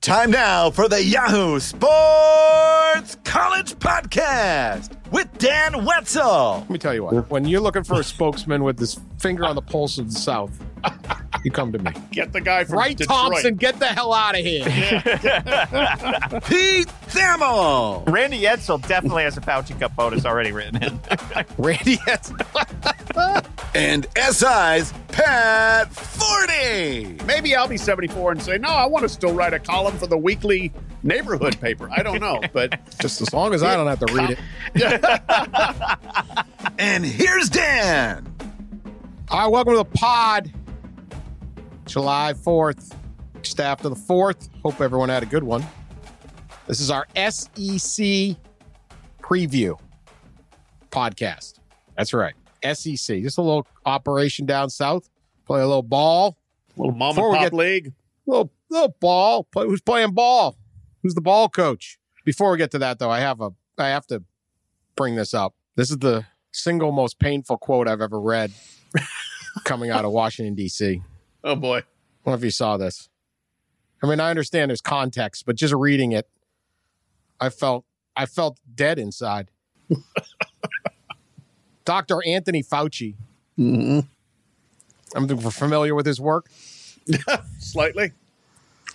Time now for the Yahoo Sports College Podcast with Dan Wetzel. Let me tell you what. When you're looking for a spokesman with this finger on the pulse of the South, you come to me. Get the guy from Wright Detroit. Thompson, get the hell out of here. Pete Thamel. Randy Edsall definitely has a Fauci Cup bonus already written in. Randy, that's And SI's Pat Forde. Maybe I'll be 74 and say, no, I want to still write a column for the weekly neighborhood paper. I don't know, but just as long as I don't have to read it. And here's Dan. All right, welcome to the pod. July 4th, just after the 4th. Hope everyone had a good one. This is our SEC preview podcast. That's right. SEC. Just a little operation down south. Play a little ball. A little mom Before and we pop get- league. Little little ball. Play, who's playing ball? Who's the ball coach? Before we get to that though, I have a I have to bring this up. This is the single most painful quote I've ever read coming out of Washington D.C. Oh boy. I don't know if you saw this. I mean, I understand there's context, but just reading it, I felt I felt dead inside. Dr. Anthony Fauci. Mm-hmm. I'm familiar with his work. Slightly.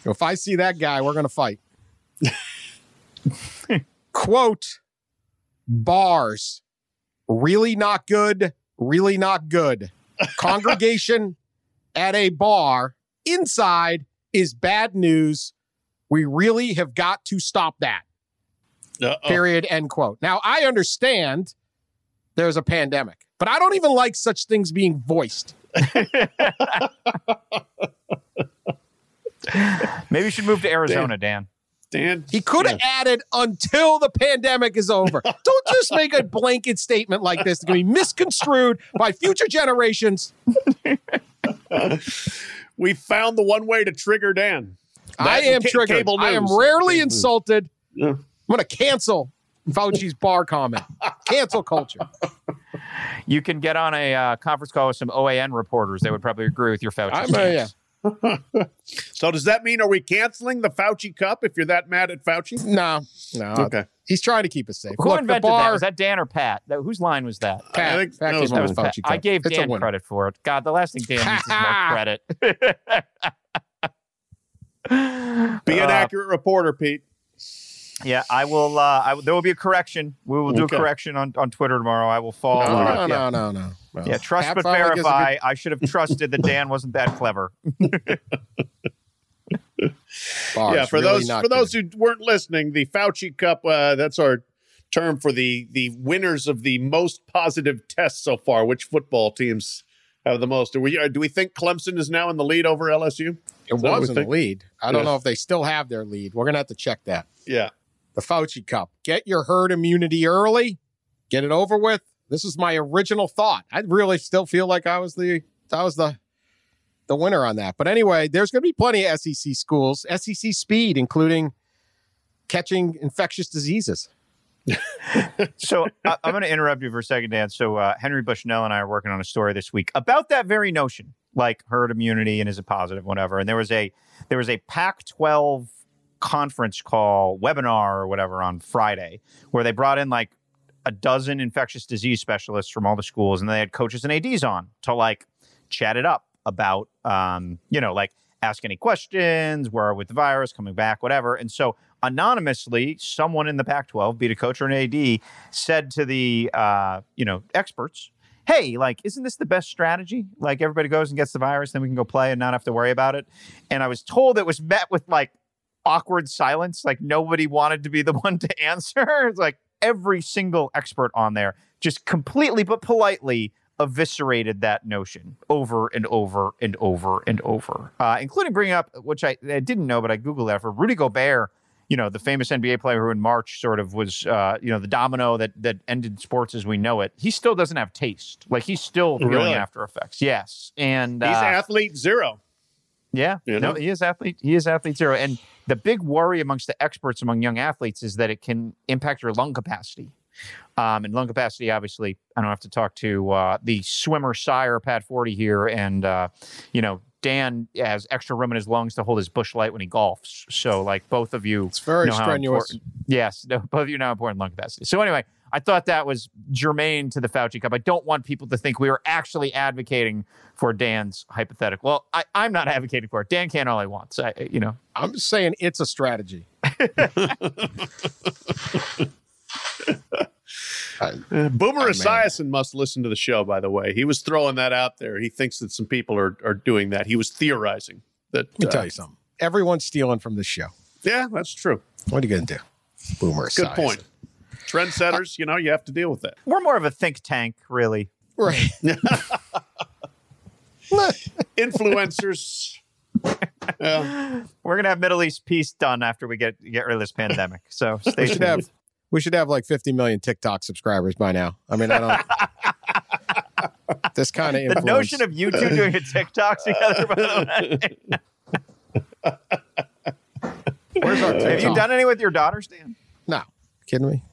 If I see that guy, we're going to fight. Quote bars, really not good, really not good. Congregation at a bar inside is bad news. We really have got to stop that. Uh-oh. Period. End quote. Now, I understand there's a pandemic, but I don't even like such things being voiced. Maybe you should move to Arizona, Dan. Dan. He could have added until the pandemic is over. Don't just make a blanket statement like this. It's going to be misconstrued by future generations. we found the one way to trigger Dan. I am ca- triggered. cable I am rarely Cable insulted. Yeah. I'm going to cancel Fauci's bar comment. Cancel culture. You can get on a uh, conference call with some OAN reporters. They would probably agree with your Fauci. I'm, uh, yeah. Stance. So does that mean are we canceling the Fauci Cup if you're that mad at Fauci? No, no. Okay. He's trying to keep us safe. Who Look, invented bar, that? Was that Dan or Pat? That, whose line was that? Pat, I think Pat that was came up mine. with Pat. Fauci I gave It's Dan credit for it. God, the last thing Dan needs is more credit. Be an Uh, accurate reporter, Pete. Yeah, I will. Uh, I, there will be a correction. We will do Okay. a correction on, on Twitter tomorrow. I will fall. No, uh, no, yeah. no, no, no, no. Yeah, trust Pat but Fowler gives a verify. I should have trusted that Dan wasn't that clever. bars. yeah, for Really those not for those who weren't listening, the Fauci Cup uh, that's our term for the the winners of the most positive tests so far. Which football teams have the most? Do we uh, do we think Clemson is now in the lead over LSU? It was we in the lead. I don't Yeah. know if they still have their lead. We're gonna have to check that. Yeah. The Fauci Cup. Get your herd immunity early, get it over with. This is my original thought. I really still feel like I was the I was the the winner on that. But anyway, there's going to be plenty of SEC schools, SEC speed, including catching infectious diseases. so I, I'm going to interrupt you for a second, Dan. So uh, Henry Bushnell and I are working on a story this week about that very notion, like herd immunity and is it positive, whatever. And there was a there was a Pac-12 conference call, webinar or whatever on Friday, where they brought in like a dozen infectious disease specialists from all the schools, and they had coaches and ads on to like chat it up about, um, you know, like ask any questions, where with the virus, coming back, whatever. And so anonymously, someone in the Pac-12, be it a coach or an AD, said to the uh, you know experts, "Hey, like, isn't this the best strategy? Like, everybody goes and gets the virus, then we can go play and not have to worry about it." And I was told it was met with like awkward silence, like nobody wanted to be the one to answer. It's like every single expert on there just completely but politely eviscerated that notion over and over and over and over, uh, including bringing up, which I, I, didn't know, but I Googled that for Rudy Gobert, you know, the famous NBA player who in March sort of was, uh, you know, the domino that that ended sports as we know it. He still doesn't have taste. Like he's still feeling Really? after effects. Yes. And He's uh, athlete zero. yeah, You no, he is athlete. He is athlete zero, and the big worry amongst the experts among young athletes is that it can impact your lung capacity. Um, and lung capacity, obviously, I don't have to talk to uh, the swimmer sire Pat Forde here, and uh, you know Dan has extra room in his lungs to hold his Busch Light when he golfs. So, like both of you, It's very strenuous. Yes, no, both of you know how important lung capacity. So anyway, I thought that was germane to the Fauci Cup. I don't want people to think we were actually advocating for Dan's hypothetical. Well, I, I'm not advocating for it. Dan can all he wants. I, you know, I'm just saying it's a strategy. Uh, Boomer Oh. Esiason must listen to the show, by the way. He was throwing that out there. He thinks that some people are, are doing that. He was theorizing that. Let me uh, tell you something. Everyone's stealing from this show. yeah, that's true. What are you going to do? Boomer Good Esiason. point. Trendsetters, you know, you have to deal with that. we're more of a think tank, really. Right. Influencers. yeah. We're gonna have Middle East peace done after we get get rid of this pandemic. So stay We should tuned. have we should have like 50 million TikTok subscribers by now. I mean, I don't. this kind of the notion of you two doing a TikTok together. By the way. where's our Have you done any with your daughters, Dan? No, kidding me?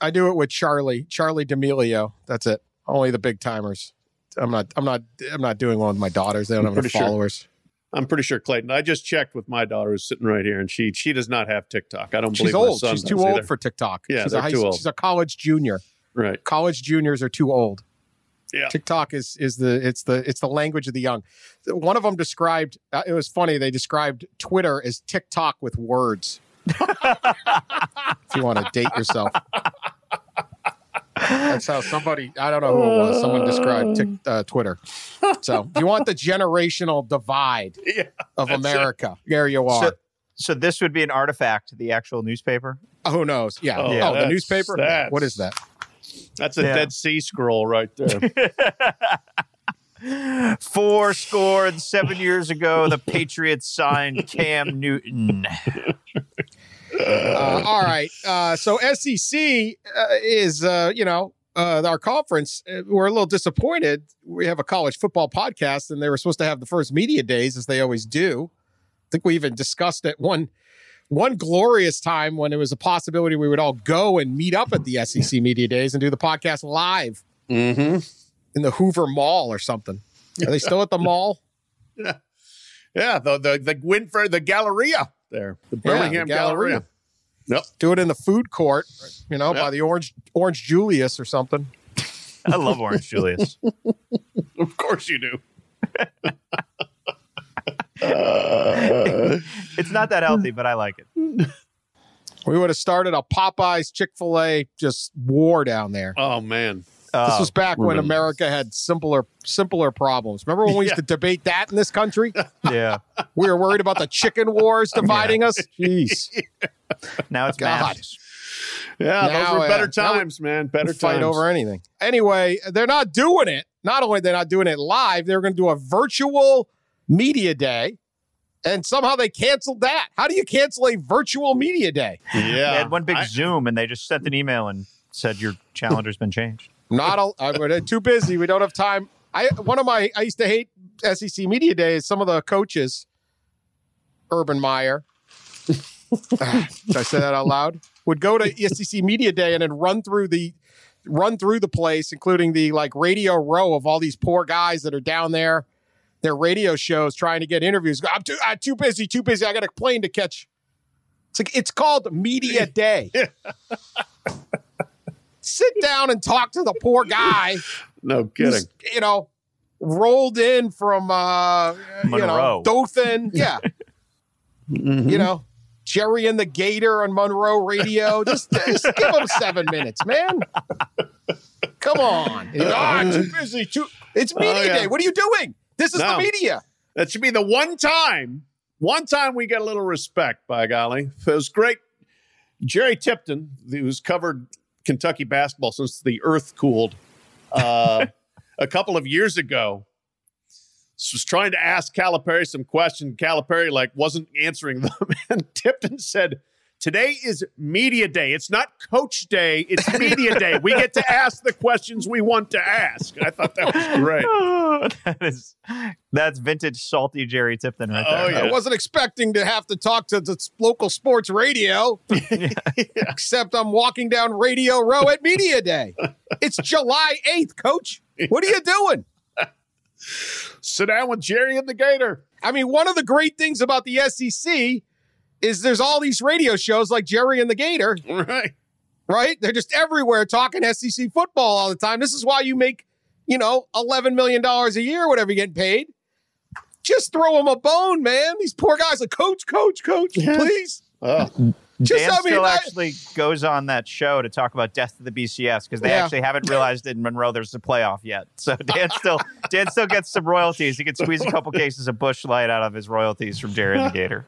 I do it with Charli Charli D'Amelio. That's it. Only the big timers. I'm not. I'm not. I'm not doing one with my daughters. They don't have enough sure. followers. I'm pretty sure Clayton. I just checked with my daughter who's sitting right here, and she she does not have TikTok. I don't She's believe old. She's too old either. for TikTok. Yeah, she's a high, too old. She's a college junior. right. College juniors are too old. Yeah. TikTok is is the it's the it's the language of the young. One of them described uh, it was funny. They described Twitter as TikTok with words. If you want to date yourself, that's how somebody I don't know who it was. Someone described tic, uh, Twitter. So if you want the generational divide Yeah. of That's it. America, there you are. So, so this would be an artifact, the actual newspaper. who knows? Yeah. Oh, Oh, the newspaper. What is that? That's a Yeah. Dead Sea Scroll right there. Four score and seven years ago, the Patriots signed Cam Newton. Uh, all right. Uh, so SEC uh, is, uh, you know, uh, our conference. Uh, we're a little disappointed. We have a college football podcast, and they were supposed to have the first media days, as they always do. I think we even discussed it one one glorious time when it was a possibility we would all go and meet up at the SEC media days and do the podcast live mm-hmm. In the Hoover Mall or something. Are they still at the mall? Yeah, yeah. the the the Wynfrey the Galleria there, the Yeah, the Birmingham Galleria. Galleria. Yep. Do it in the food court, you know, Yeah. by the Orange Orange Julius or something. I love Orange Julius. Of course you do. It's not that healthy, but I like it. We would have started a Popeyes Chick fil A just war down there. Oh man. This Oh, was back when remember. America had simpler simpler problems. Remember when we used to debate that in this country? yeah. We were worried about the chicken wars dividing us. Jeez. Now it's God. masks. Yeah, Now, those were uh, better now we- times, man. Better fight times. over anything. Anyway, they're not doing it. Not only they're not doing it live, they're going to do a virtual media day. And somehow they canceled that. How do you cancel a virtual media day? Yeah. They had one big I- Zoom, and they just sent an email and said your calendar's been changed. Not a, I'm too busy. We don't have time. I one of my I used to hate SEC media days. Some of the coaches, Urban Meyer, did I say that out loud? Would go to SEC media day and then run through the run through the place, including the like radio row of all these poor guys that are down there, their radio shows trying to get interviews. I'm too I'm too busy, too busy. I got a plane to catch. It's like it's called media day. Sit down and talk to the poor guy no kidding. you know, rolled in from uh, you know Monroe. Dothan. Yeah, Mm-hmm. you know Jerry and the Gator on Monroe Radio. Just, just give them seven minutes, man. Come on. Ah, too busy. Too. It's media Oh, yeah. day. What are you doing? This is No. the media. That should be the one time, one time we get a little respect, by golly. It was great. Jerry Tipton, who's covered Kentucky basketball since the earth cooled uh, a couple of years ago, was trying to ask Calipari some questions. Calipari like wasn't answering them, and Tipton said, "Today is media day. It's not coach day. It's media day. We get to ask the questions we want to ask." I thought that was great. that is that's vintage salty Jerry Tipton right there. Oh, yeah. I wasn't expecting to have to talk to the local sports radio, except I'm walking down Radio Row at Media Day. It's July 8th, coach. What are you doing? Sit down with Jerry and the Gator. I mean, one of the great things about the SEC is there's all these radio shows like Jerry and the Gator, Right. right? They're just everywhere talking SEC football all the time. This is why you make, you know, $11 million a year, whatever you're getting paid. Just throw them a bone, man. These poor guys are coach, coach, coach, please. Oh, Just, Dan I mean, still I- actually goes on that show to talk about death of the BCS because they Yeah. actually haven't realized in Monroe there's a playoff yet. So Dan still Dan still gets some royalties. He can squeeze a couple cases of Busch Light out of his royalties from Jerry and the Gator.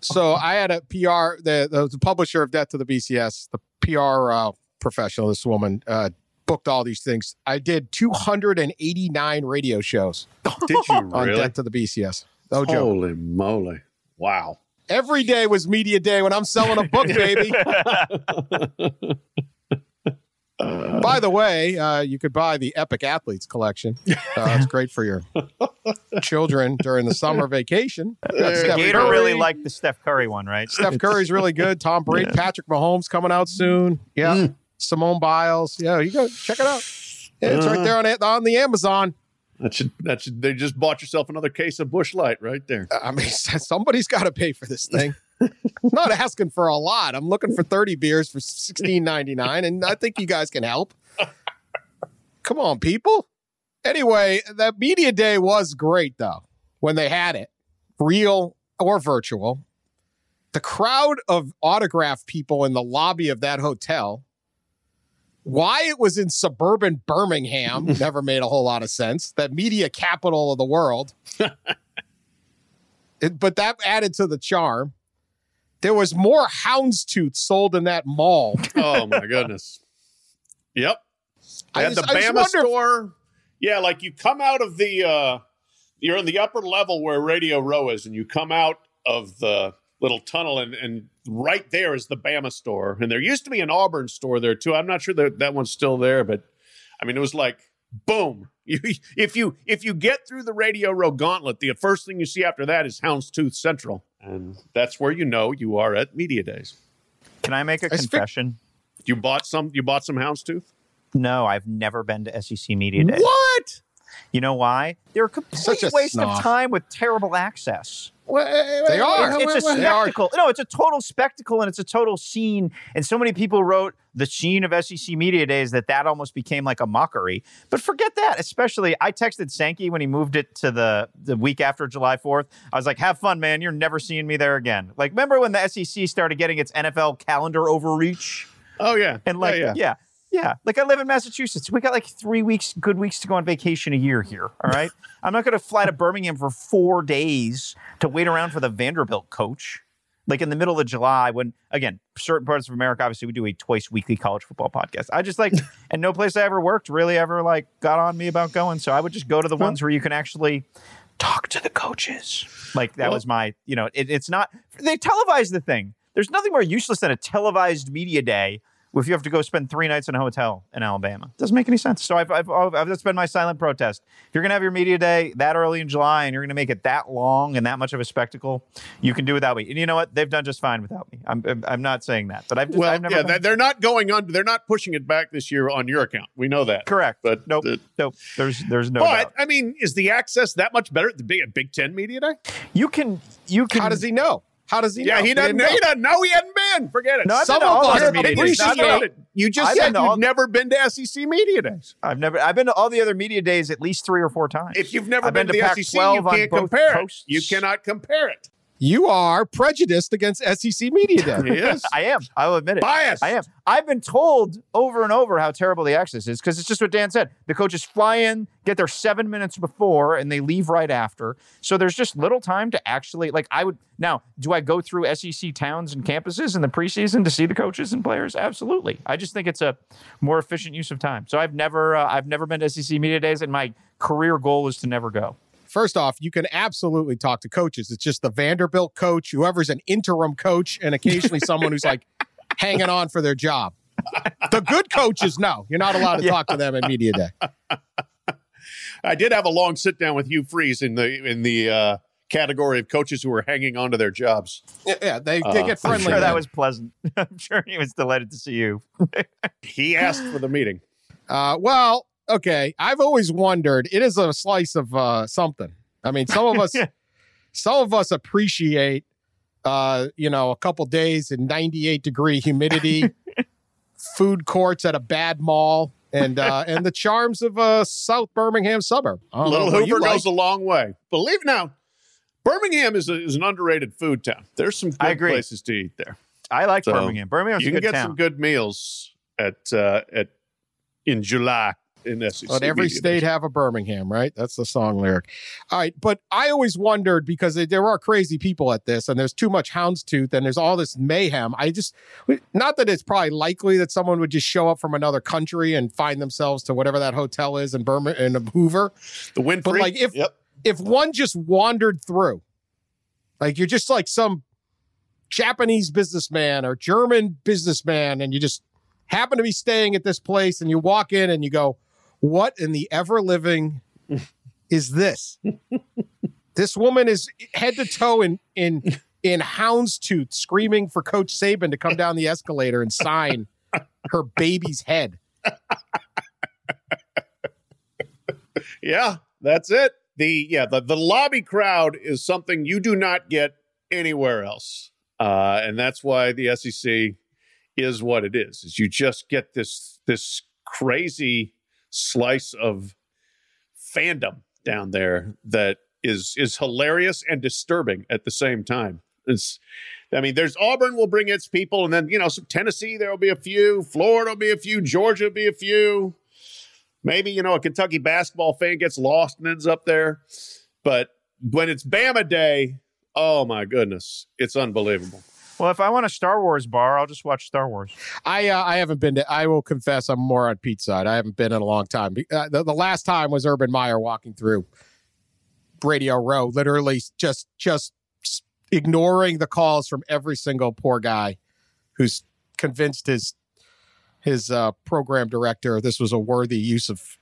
So I had a PR, the, the, the publisher of Death to the BCS, the PR uh, professional, this woman, uh, booked all these things. I did 289 radio shows did you on really? Death to the BCS. No joke. Holy moly! Wow. Every day was media day when I'm selling a book, baby. By the way, uh, you could buy the Epic Athletes collection. Uh, it's great for your children during the summer vacation. Got Steph Gator Curry. really liked the Steph Curry one, right? Steph Curry's really good. Tom Brady, Patrick Mahomes coming out soon. Yeah. Simone Biles. Yeah, you go check it out. Yeah, it's right there on, on the Amazon. That should that should they just bought yourself another case of Busch Light right there. I mean, somebody's got to pay for this thing. I'm not asking for a lot. I'm looking for 30 beers for $16.99, and I think you guys can help. Come on, people. Anyway, that media day was great, though, when they had it, real or virtual. The crowd of autograph people in the lobby of that hotel. Why it was in suburban Birmingham never made a whole lot of sense. That media capital of the world. It- but that added to the charm. There was more houndstooth sold in that mall. Oh my goodness. Yep. I had just- the Bama store. Yeah, like you come out of the uh you're in the upper level where Radio Row is, and you come out of the little tunnel and, and right there is the Bama store. And there used to be an Auburn store there too. I'm not sure that that one's still there, but I mean it was like boom. You, if you if you get through the Radio Row gauntlet, the first thing you see after that is Houndstooth Central. And that's where you know you are at Media Days. Can I make a I speak- confession? You bought some you bought some Houndstooth? No, I've never been to SEC Media Days. What? You know why? They're a complete a waste snob. of time with terrible access. They are. It's a spectacle. No, it's a total spectacle and it's a total scene. And so many people wrote the sheen of SEC Media Days that that almost became like a mockery. But forget that. Especially, I texted Sankey when he moved it to the the week after July Fourth. I was like, "Have fun, man. You're never seeing me there again." Like, remember when the SEC started getting its NFL calendar overreach? Oh yeah. And like, yeah, yeah. Yeah. Like I live in Massachusetts. We got like three weeks, good weeks to go on vacation a year here. All right. I'm not going to fly to Birmingham for four days to wait around for the Vanderbilt coach. Like in the middle of July, when again, certain parts of America, obviously we do a twice weekly college football podcast. I just like, and no place I ever worked really ever like got on me about going. So I would just go to the ones where you can actually talk to the coaches. Like that Well- was my, you know, it, it's not, they televised the thing. There's nothing more useless than a televised media day if you have to go spend three nights in a hotel in Alabama. Doesn't make any sense. So I've, I've, I've that's been my silent protest. If you're going to have your media day that early in July and you're going to make it that long and that much of a spectacle, you can do without me. And you know what? They've done just fine without me. I'm, I'm- not saying that, but I've just, Well, I've never yeah, been- they- they're not going on. They're not pushing it back this year on your account. We know that. correct. But nope, the- nope. There's, there's no but doubt. I mean, is the access that much better at the Big, Big Ten media day? You can, you can. How does he know? How does he? Yeah, know? he doesn't. didn't He doesn't know. He hadn't been. Forget it. No, Some of all us other media days. You all- said- You just I've said you've all- never been to SEC media days. I've never. I've been to all the other media days at least three or four times. If you've never been, been to the SEC, you Pac-12 on can't both compare it. You cannot compare it. You are prejudiced against SEC media day. Yes. I am. I will admit it. Bias. I am. I've been told over and over how terrible the access is because it's just what Dan said. The coaches fly in, get there seven minutes before, and they leave right after. So there's just little time to actually like. I would now. Do I go through SEC towns and campuses in the preseason to see the coaches and players? Absolutely. I just think it's a more efficient use of time. So I've never. Uh, I've never been to SEC media days, and my career goal is to never go. First off, you can absolutely talk to coaches. It's just the Vanderbilt coach, whoever's an interim coach, and occasionally someone who's like hanging on for their job. The good coaches, no, you're not allowed to Yeah. talk to them at media day. I did have a long sit down with Hugh Freeze in the in the uh, category of coaches who were hanging on to their jobs. Yeah, Yeah, they, Uh, they get I'm friendly. sure with that was pleasant. I'm sure he was delighted to see you. He asked for the meeting. Uh, well, okay. I've always wondered. It is a slice of uh, something. I mean, some of us, some of us appreciate, uh, you know, a couple days in 98 degree humidity, food courts at a bad mall, and uh, and the charms of a South Birmingham suburb. I don't know Little what you Hoover like. goes a long way. Believe it now, Birmingham is, a, is an underrated food town. There's some I good agree. places to eat there. I like So, Birmingham. Birmingham's you a can good get town. some good meals at uh, at in July in SEC. But every state have a Birmingham, right? That's the song lyric. All right, but I always wondered because there are crazy people at this, and there's too much houndstooth, and there's all this mayhem. I just, not that it's probably likely that someone would just show up from another country and find themselves to whatever that hotel is in Birmingham, in a Hoover. the wind, But like, if yep. if one just wandered through, like you're just like some Japanese businessman or German businessman, and you just happen to be staying at this place, and you walk in and you go, "What in the ever living is this?" this woman is head to toe in in in houndstooth, screaming for Coach Saban to come down the escalator and sign her baby's head. Yeah, that's it. The yeah, the, the lobby crowd is something you do not get anywhere else. Uh, and that's why the SEC is what it is. Is you just get this this crazy slice of fandom down there that is is hilarious and disturbing at the same time. It's I mean, there's Auburn will bring its people, and then you know, some Tennessee there will be a few, Florida will be a few, Georgia will be a few. Maybe, you know, a Kentucky basketball fan gets lost and ends up there. But when it's Bama Day, oh my goodness, it's unbelievable. Well, if I want a Star Wars bar, I'll just watch Star Wars. I uh, I haven't been to. I will confess, I'm more on Pete's side. I haven't been in a long time. Uh, the, the last time was Urban Meyer walking through Radio Row, literally just just ignoring the calls from every single poor guy who's convinced his his uh, program director this was a worthy use of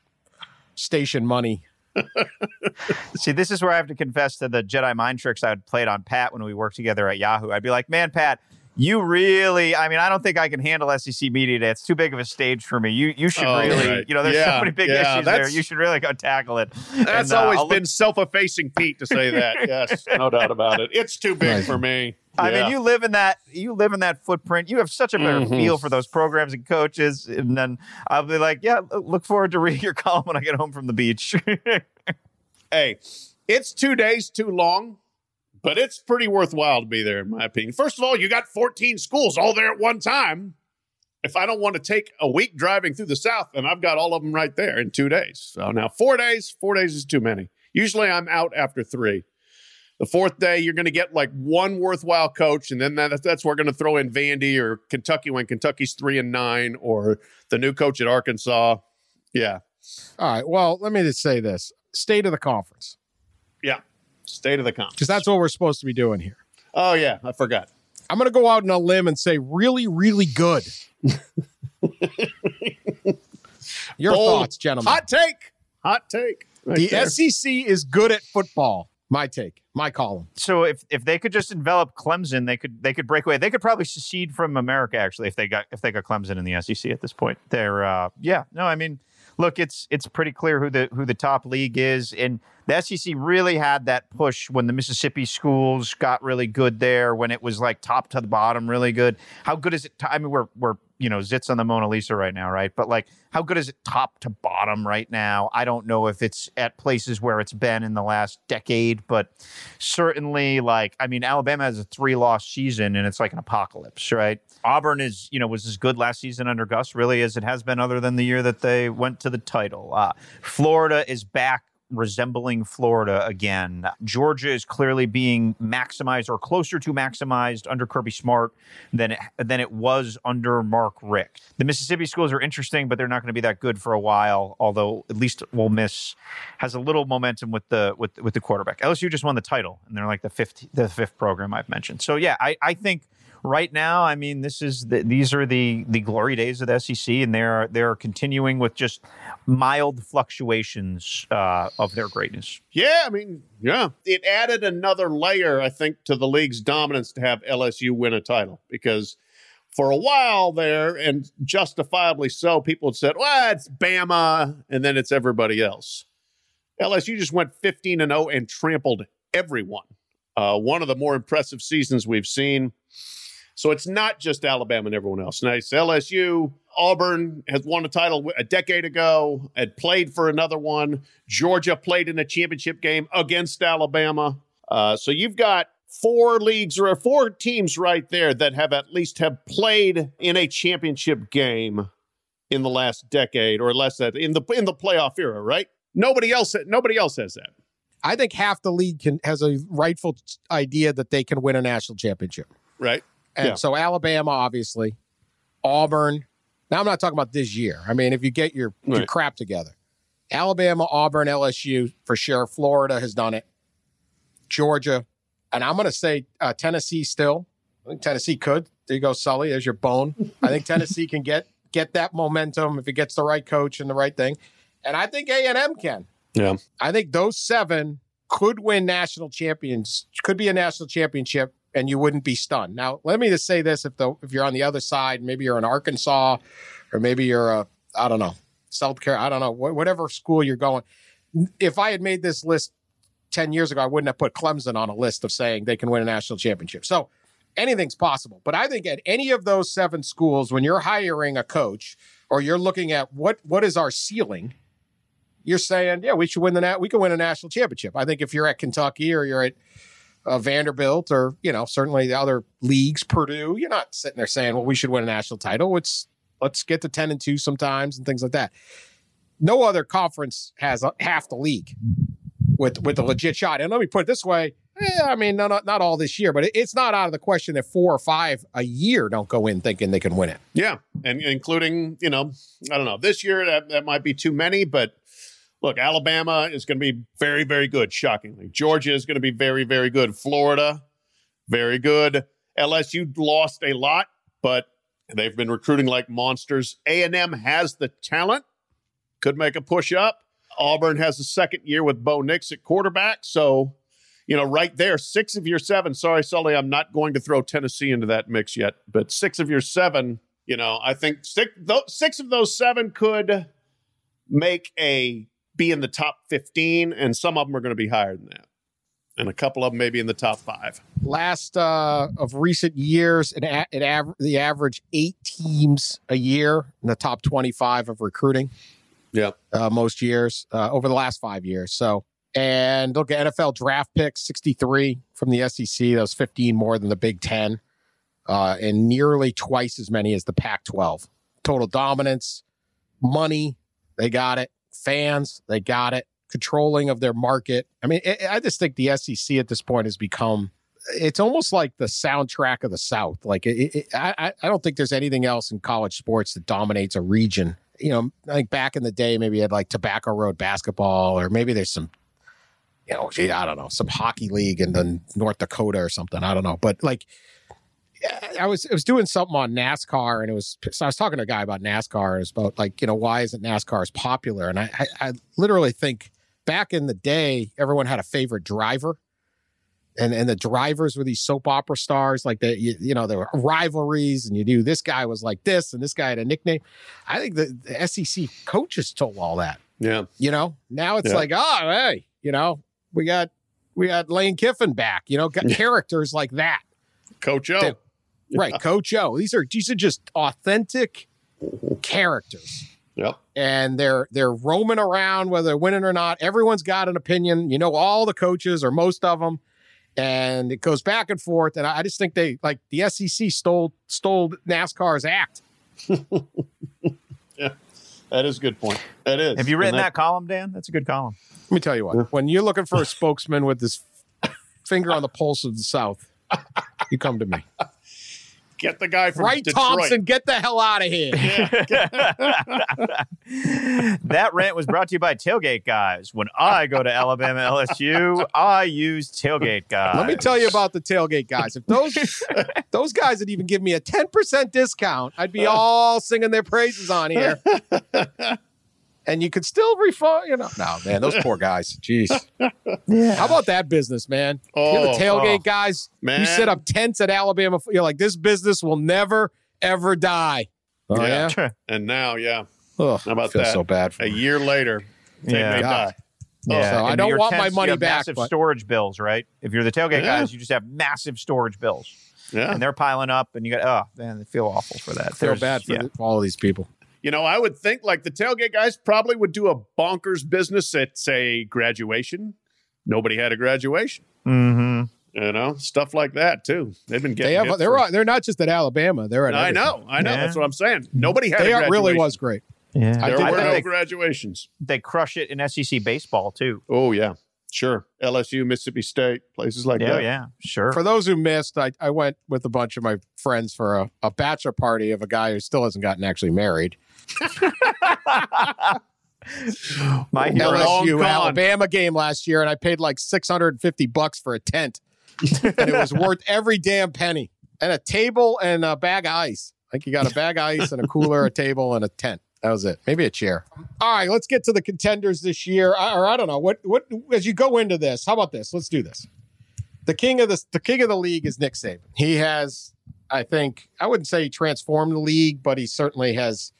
station money. See, this is where I have to confess to the Jedi mind tricks I had played on Pat when we worked together at Yahoo. I'd be like, man, Pat, you really, I mean, I don't think I can handle SEC Media Day. It's too big of a stage for me. You you should Oh, really, right. you know, there's Yeah, so many big yeah, issues there. You should really go tackle it. That's And, uh, always I'll been look- self-effacing Pete to say that. Yes, no doubt about it. It's too big Right. for me. I Yeah. mean, you live in that you live in that footprint. You have such a better Mhm. feel for those programs and coaches. And then I'll be like, yeah, look forward to reading your column when I get home from the beach. hey, it's two days too long, but it's pretty worthwhile to be there, in my opinion. First of all, you got 14 schools all there at one time. If I don't want to take a week driving through the South, then I've got all of them right there in two days. So now four days, four days is too many. Usually I'm out after three. The fourth day, you're going to get like one worthwhile coach, and then that, that's where we're going to throw in Vandy or Kentucky when Kentucky's three and nine, or the new coach at Arkansas. Yeah, All right. Well, let me just say this: state of the conference, yeah. State of the conference. because that's what we're supposed to be doing here. Oh yeah, I forgot. I'm going to go out on a limb and say really, really good. Your Bold. thoughts, gentlemen. Hot take. Hot take. Right the there. SEC is good at football. My take, my column. so if if they could just envelop Clemson, they could they could break away. They could probably secede from America actually if they got if they got Clemson in the SEC at this point. They're uh, yeah no, I mean look, it's it's pretty clear who the who the top league is, and the SEC really had that push when the Mississippi schools got really good there, when it was like top to the bottom, really good. How good is it? To, I mean, we're we're you know zits on the Mona Lisa right now, right? But like, how good is it top to bottom right now? I don't know if it's at places where it's been in the last decade, but certainly, like, I mean, Alabama has a three loss season, and it's like an apocalypse, right? Auburn is you know was as good last season under Gus, really, as it has been, other than the year that they went to the title. Uh, Florida is back resembling Florida again. Georgia is clearly being maximized or closer to maximized under Kirby Smart than it, than it was under Mark Richt. The Mississippi schools are interesting, but they're not going to be that good for a while. Although at least Ole Miss has a little momentum with the with with the quarterback. LSU just won the title, and they're like the fifth the fifth program I've mentioned. So yeah, I I think right now, I mean, this is the, these are the the glory days of the SEC, and they're they're continuing with just mild fluctuations uh, of their greatness. Yeah, I mean, yeah, it added another layer, I think, to the league's dominance to have LSU win a title because for a while there, and justifiably so, people had said, "Well, it's Bama," and then it's everybody else. LSU just went 15 and 0 and trampled everyone. Uh, one of the more impressive seasons we've seen. So it's not just Alabama and everyone else. Nice. LSU, Auburn has won a title a decade ago, had played for another one. Georgia played in a championship game against Alabama. Uh, so you've got four leagues or four teams right there that have at least have played in a championship game in the last decade or less that in the in the playoff era, right? Nobody else nobody else has that. I think half the league can has a rightful idea that they can win a national championship. Right. And Yeah. so Alabama, obviously, Auburn. Now I'm not talking about this year. I mean, if you get your, your crap together, Alabama, Auburn, LSU for sure. Florida has done it. Georgia, and I'm going to say uh, Tennessee still. I think Tennessee could. There you go, Sully. There's your bone. I think Tennessee can get get that momentum if it gets the right coach and the right thing. And I think A and M can. Yeah. I think those seven could win national champions, could be a national championship, and you wouldn't be stunned. Now, let me just say this: if the if you're on the other side, maybe you're in Arkansas, or maybe you're a I don't know South Carolina, I don't know wh- whatever school you're going. If I had made this list ten years ago, I wouldn't have put Clemson on a list of saying they can win a national championship. So anything's possible. But I think at any of those seven schools, when you're hiring a coach or you're looking at what what is our ceiling, you're saying, yeah, we should win the nat- we can win a national championship. I think if you're at Kentucky or you're at uh, Vanderbilt or you know certainly the other leagues, Purdue, you're not sitting there saying, well, we should win a national title. It's let's get to ten and two sometimes and things like that. No other conference has uh, half the league with with a legit shot. And let me put it this way. Yeah, I mean, no, not, not all this year, but it, it's not out of the question that four or five a year don't go in thinking they can win it. Yeah, and including you know, I don't know, this year that that might be too many, but look, Alabama is going to be very very good. Shockingly, Georgia is going to be very very good. Florida, very good. LSU lost a lot, but they've been recruiting like monsters. A and M has the talent, could make a push up. Auburn has a second year with Bo Nix at quarterback, so you know, right there, six of your seven. Sorry, Sully, I'm not going to throw Tennessee into that mix yet, but six of your seven, you know, I think six, six of those seven could make a be in the top 15, and some of them are going to be higher than that. And a couple of them maybe in the top five. last uh, of recent years, it, a- it aver- the average eight teams a year in the top 25 of recruiting Yeah. uh, most years uh, over the last five years. So, and look at NFL draft picks 63 from the SEC. That was 15 more than the Big Ten, uh, and nearly twice as many as the Pac 12. Total dominance, money, they got it. Fans, they got it. Controlling of their market. I mean, I I just think the SEC at this point has become it's almost like the soundtrack of the South. Like it, it, I, I- I don't think there's anything else in college sports that dominates a region. You know, I think back in the day, maybe you had like Tobacco Road basketball, or maybe there's some, you know, I don't know, some hockey league in the North Dakota or something. I don't know, but like. I was I was doing something on NASCAR and it was so I was talking to a guy about NASCAR and it was about like you know why isn't NASCAR as popular and I, I I literally think back in the day everyone had a favorite driver and and the drivers were these soap opera stars. Like the you, you know there were rivalries, and you knew this guy was like this, and this guy had a nickname. I think the, the SEC coaches told all that. Yeah. You know, now it's Yeah. like, oh, hey, you know, we got we got Lane Kiffin back. You know, got characters like that. Coach O. Right, Coach O. These are these are just authentic characters. Yep. And they're they're roaming around whether they're winning or not. Everyone's got an opinion. You know, all the coaches or most of them. And it goes back and forth. And I I just think they like the SEC stole stole NASCAR's act. Yeah, that is a good point. That is. Have you written And that column, Dan? That's a good column. Let me tell you what. When you're looking for a spokesman with this finger on the pulse of the South, you come to me. Get the guy from Right, Thompson, get the hell out of here. that rant was brought to you by Tailgate Guys. When I go to Alabama LSU, I use Tailgate Guys. Let me tell you about the tailgate guys. If those those guys would even give me a 10% discount, I'd be all singing their praises on here. And you could still refund, you know. No, man, those poor guys. Jeez. How about that business, man? You're the Oh, tailgate oh, guys. You set up tents at Alabama. You're like, this business will never, ever die. Oh, Yeah. yeah? And now, yeah, Ugh, How about I feel that? so bad for a them. year later, they Yeah. may God. die. Yeah, oh. So I don't your want my tents, you money have back, Massive but- storage bills, right? If you're the tailgate Yeah. guys, you just have massive storage bills, Yeah. and they're piling up, and you got oh man, they feel awful for that. I feel There's- bad for yeah. the- all of these people. You know, I would think like the tailgate guys probably would do a bonkers business at, say, graduation. Nobody had a graduation. Mm-hmm. You know, stuff like that too. They've been getting. They have, they're for- they're not just at Alabama. They're at I everything. know, I know. Yeah. That's what I'm saying. Nobody had. They a are, really was great. Yeah, I There think were they- no graduations. they crush it in SEC baseball too. Oh yeah, sure. LSU, Mississippi State, places like Yeah, that. yeah, sure. For those who missed, I, I went with a bunch of my friends for a, a bachelor party of a guy who still hasn't gotten actually married. My You're hero. a long LSU. Alabama game last year, and I paid like 650 bucks for a tent. and it was worth every damn penny. And a table and a bag of ice. I think you got a bag of ice and a cooler, a table, and a tent. That was it. Maybe a chair. All right, let's get to the contenders this year. Or I don't know what what as you go into this. How about this? Let's do this. The king of the the king of the league is Nick Saban. He has, I think, I wouldn't say he transformed the league, but he certainly has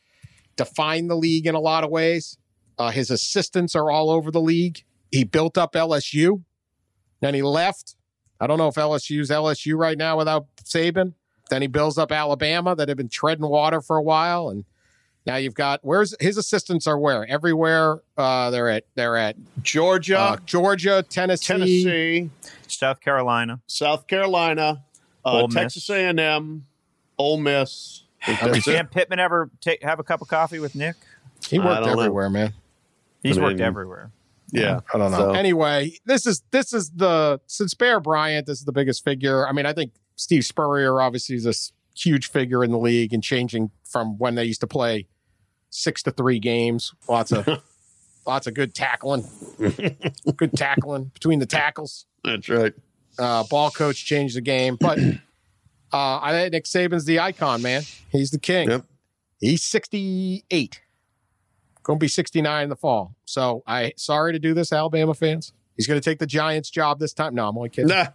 defined the league in a lot of ways. Uh, his assistants are all over the league. He built up LSU, then he left. I don't know if LSU's LSU right now without Saban. Then he builds up Alabama that have been treading water for a while, and now you've got where's his assistants are where everywhere. Uh, they're at they're at Georgia, uh, Georgia, Tennessee, Tennessee, South Carolina. South Carolina, uh, Texas A&M, Ole Miss. I Did. Sam Pittman ever take have a cup of coffee with Nick? He worked don't know. everywhere, man. He's I worked everywhere. Yeah, I don't know. So- Anyway, this is this is the since Bear Bryant, this is the biggest figure. I mean, I think Steve Spurrier obviously is a s- huge figure in the league and changing from when they used to play six to three games. Lots of lots of good tackling, good tackling between the tackles. that's right. Uh, ball coach changed the game, but uh, I think Nick Saban's the icon, man. He's the king. Yep. He's sixty eight. Going to be 69 in the fall. So I sorry to do this, Alabama fans. He's going to take the Giants job this time. No, I'm only kidding. Nah,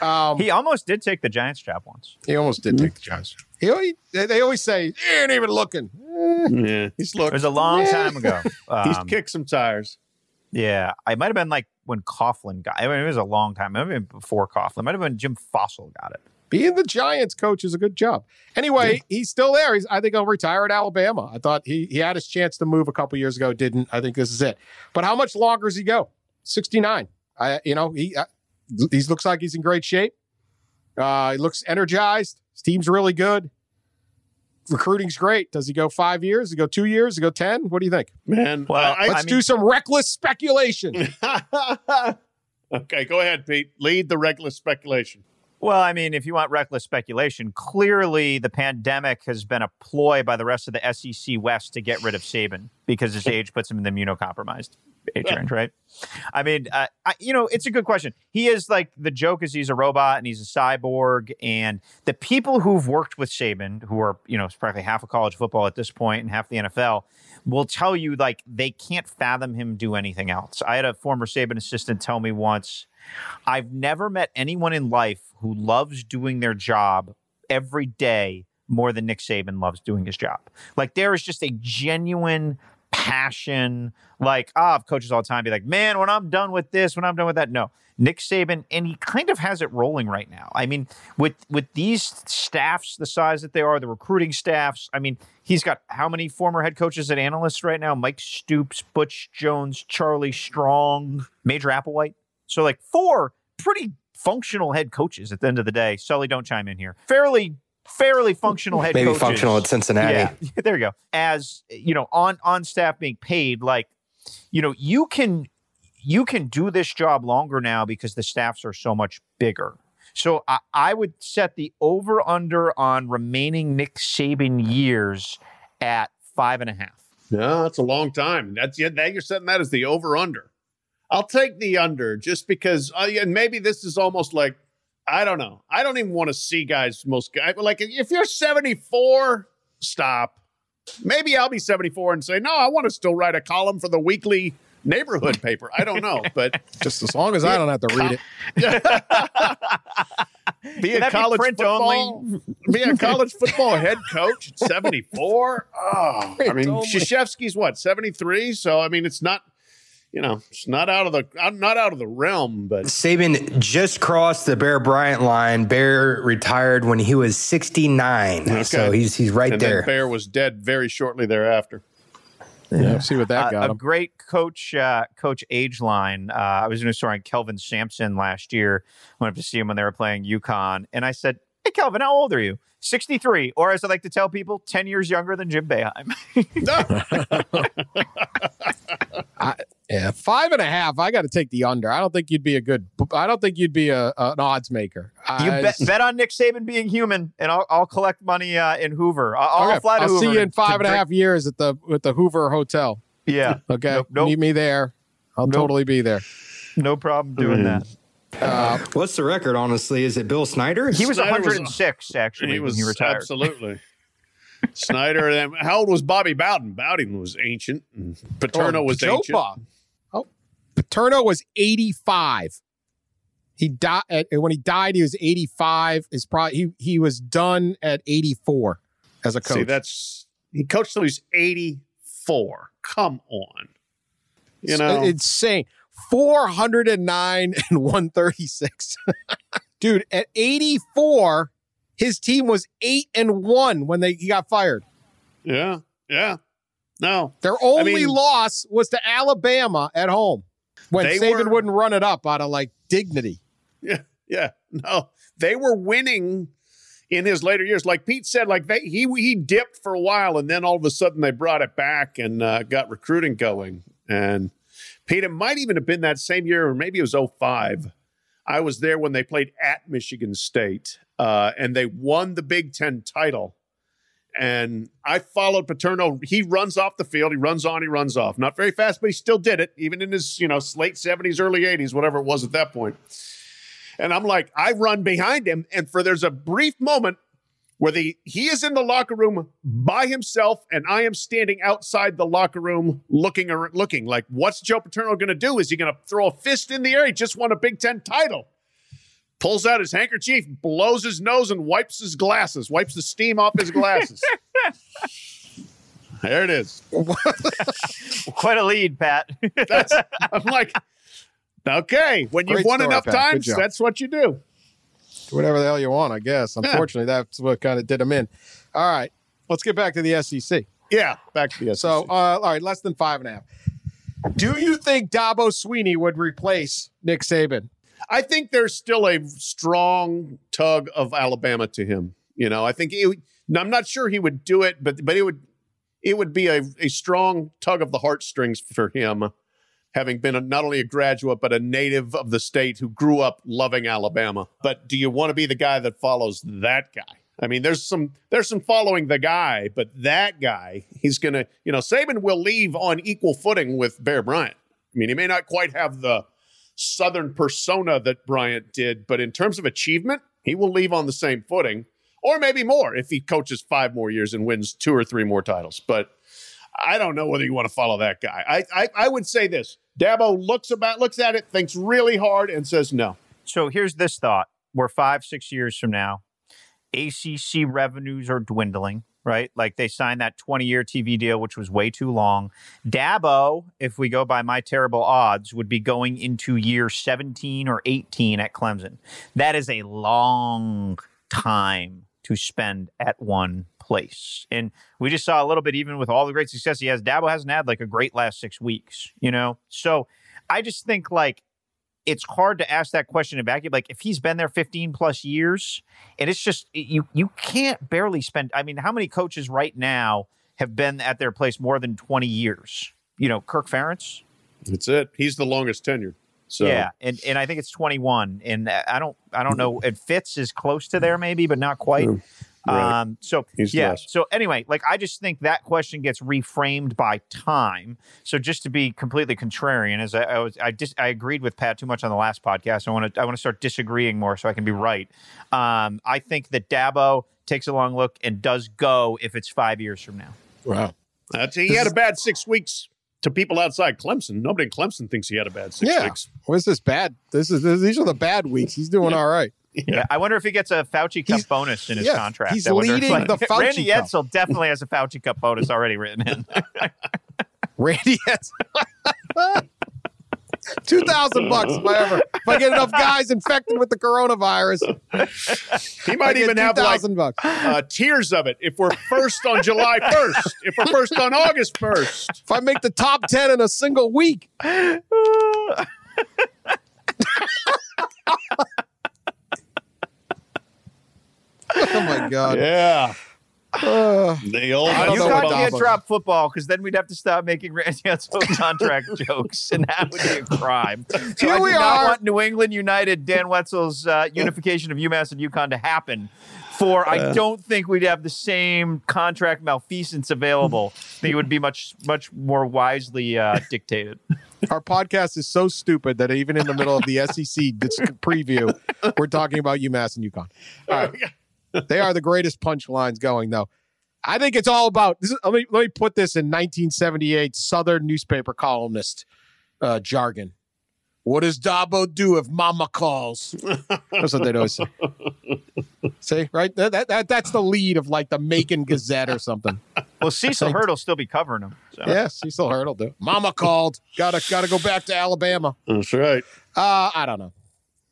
Um, he, He almost did take the Giants job once. He almost did take the Giants. job. He, always- they, they always say he ain't even looking. Eh, yeah, he's looking. It was a long Yeah. time ago. he's Um, kicked some tires. yeah, I might have been like when Coughlin got. I mean, it was a long time. It might have been before Coughlin. It might have been Jim Fassel got it. Being the Giants coach is a good job. Anyway, he's still there. He's, I think he'll retire at Alabama. I thought he he had his chance to move a couple years ago, didn't. I think this is it. But how much longer does he go? 69. I you know he uh, he looks like he's in great shape. Uh, he looks energized. His team's really good. Recruiting's great. Does he go five years? Does he go two years? Does he go ten? What do you think? Man, Well, I, Let's do some reckless speculation. Okay, go ahead, Pete. Lead the reckless speculation. Well, I mean, if you want reckless speculation, clearly the pandemic has been a ploy by the rest of the SEC West to get rid of Saban because his age puts him in the immunocompromised. Age range, right? I mean, uh, I, you know, it's a good question. He is like the joke is he's a robot and he's a cyborg, and the people who've worked with Saban, who are you know practically half of college football at this point and half the NFL, will tell you like they can't fathom him do anything else. I had a former Saban assistant tell me once, I've never met anyone in life who loves doing their job every day more than Nick Saban loves doing his job. Like there is just a genuine passion. Like, ah, oh, coaches all the time be like, man, when I'm done with this, when I'm done with that. No, Nick Saban, and he kind of has it rolling right now. I mean, with with these staffs the size that they are, the recruiting staffs. I mean, he's got how many former head coaches and analysts right now? Mike Stoops, Butch Jones, Charlie Strong, Major Applewhite. So like four pretty functional head coaches at the end of the day. Sully, don't chime in here. Fairly fairly functional head maybe coaches. functional at Cincinnati. Yeah, there you go. As you know, on on staff being paid, like you know, you can you can do this job longer now because the staffs are so much bigger. So I, I would set the over under on remaining Nick Saban years at five and a half. No, that's a long time. That's yeah, now you're setting that as the over under. I'll take the under just because, uh, and maybe this is almost like I don't know. I don't even want to see guys. Most guys like if you're 74, stop. Maybe I'll be 74 and say no. I want to still write a column for the weekly neighborhood paper. I don't know, but just as long as I don't have to read it. be a college football, only? be a college football head coach at 74. Oh, I mean, Krzyzewski's what 73. So I mean, it's not you know, it's not out of the not out of the realm, but Saban just crossed the Bear Bryant line. Bear retired when he was 69. Okay. So he's he's right and there. Bear was dead very shortly thereafter. Yeah, see what that uh, got. A great coach, uh, coach age line. Uh, I was in a story on Kelvin Sampson last year. Went up to see him when they were playing UConn, and I said, "Hey, Kelvin, how old are you?" 63, or as I like to tell people, 10 years younger than Jim Boeheim. I, yeah, five and a half. I got to take the under. I don't think you'd be a good. I don't think you'd be a, an odds maker. You bet, bet, on Nick Saban being human, and I'll, I'll collect money uh, in Hoover. I'll, okay. fly to I'll Hoover see you in five and drink. a half years at the with the Hoover Hotel. Yeah. Okay. Nope, nope. Meet me there. I'll Nope. totally be there. No problem doing that. Uh, What's the record, honestly? Is it Bill Snyder? He was Snyder was- 106 actually he was when he retired. absolutely. Snyder and how old was Bobby Bowden? Bowden was ancient. Paterno oh, was Joe ancient. Bob. Paterno was eighty-five. He died when he died. He was eighty-five. Is probably he he was done at eighty-four as a coach. See, that's he coached till he's eighty four. Come on, you know, it's insane. 409 and 136. Dude, at 84, his team was 8 and 1 when they he got fired. yeah, yeah. No, Their only mean- loss was to Alabama at home when They Saban were- wouldn't run it up out of like dignity. yeah, yeah. No, they were winning in his later years. Like Pete said, like they he he dipped for a while, and then all of a sudden they brought it back and uh, got recruiting going. And Pete, it might even have been that same year, or maybe it was 05. I was there when they played at Michigan State, uh, and they won the Big Ten title. And I followed Paterno. He runs off the field. He runs on. He runs off. Not very fast, but he still did it, even in his you know late seventies, early eighties, whatever it was at that point. And I'm like, I run behind him, and for there's a brief moment where the he is in the locker room by himself, and I am standing outside the locker room looking ar- looking like, what's Joe Paterno going to do? Is he going to throw a fist in the air? He just won a Big Ten title. Pulls out his handkerchief, blows his nose, and wipes his glasses, wipes the steam off his glasses. there it is. Quite a lead, Pat. That's, I'm like, okay, when you've Great won story, enough Pat. Times, that's what you do. Whatever the hell you want, I guess. Unfortunately, that's what kind of did him in. All right, let's get back to the SEC. Yeah, back to the SEC. So, uh, all right, less than five and a half. Do you think Dabo Swinney would replace Nick Saban? I think there's still a strong tug of Alabama to him. You know, I think he, I'm not sure he would do it, but but it would it would be a, a strong tug of the heartstrings for him, having been a, not only a graduate but a native of the state who grew up loving Alabama. But do you want to be the guy that follows that guy? I mean, there's some there's some following the guy, but that guy, he's gonna, you know, Saban will leave on equal footing with Bear Bryant. I mean, he may not quite have the Southern persona that Bryant did, but in terms of achievement, he will leave on the same footing, or maybe more if he coaches five more years and wins two or three more titles. But I don't know whether you want to follow that guy. I I, I would say this: Dabo looks about looks at it, thinks really hard, and says no. So here's this thought: We're five, six years from now. ACC revenues are dwindling, right? Like they signed that 20 year TV deal, which was way too long. Dabo, if we go by my terrible odds, would be going into year 17 or 18 at Clemson. That is a long time to spend at one place. And we just saw a little bit, even with all the great success he has, Dabo hasn't had like a great last six weeks, you know? So I just think like it's hard to ask that question in vacuum. Like if he's been there 15 plus years, and it's just you you can't barely spend. I mean, how many coaches right now have been at their place more than 20 years? You know, Kirk Ferentz. That's it. He's the longest tenured. So Yeah, and and I think it's 21, and I don't I don't mm-hmm. know. It fits is close to there maybe, but not quite. Right. Um, so He's yeah. less. So anyway, like I just think that question gets reframed by time. So just to be completely contrarian, as I, I was, I dis, I agreed with Pat too much on the last podcast. I want to, I want to start disagreeing more so I can be right. Um, I think that Dabo takes a long look and does go if it's five years from now. Wow. That's, he had a bad six weeks to people outside Clemson. Nobody in Clemson thinks he had a bad six Yeah. weeks. What's this bad? This is this, these are the bad weeks. He's doing all right. Yeah. I wonder if he gets a Fauci Cup bonus in his yeah, contract. he's I wonder if, leading the Fauci Randy Cup. Edsall definitely has a Fauci Cup bonus already written in. Randy has two thousand bucks if I ever if I get enough guys infected with the coronavirus. He might get even have like 2,000 bucks. uh, tiers of it. If we're first on July 1st, if we're first on August 1st. If I make the top ten in a single week. Oh my god. Yeah. Uh, The old You know what can't Dabo- drop football because then we'd have to stop making Randy Edsall contract jokes, and that would be a crime. So Here I do we not are. want New England United, Dan Wetzel's uh, unification of UMass and UConn to happen. For I don't think we'd have the same contract malfeasance available. I think it would be much, much more wisely uh, dictated. our podcast is so stupid that even in the middle of the SEC preview, we're talking about UMass and UConn. All right. They are the greatest punchlines going, though. I think it's all about. This is, let me let me put this in 1978 Southern newspaper columnist uh, jargon. What does Dabo do if Mama calls? That's what they'd always say. See, right? That, that, that that's the lead of like the Macon Gazette or something. Well, Cecil Hurt will still be covering him. So. Yeah, Cecil Hurt will do. Mama called. Gotta gotta go back to Alabama. That's right. Uh, I don't know.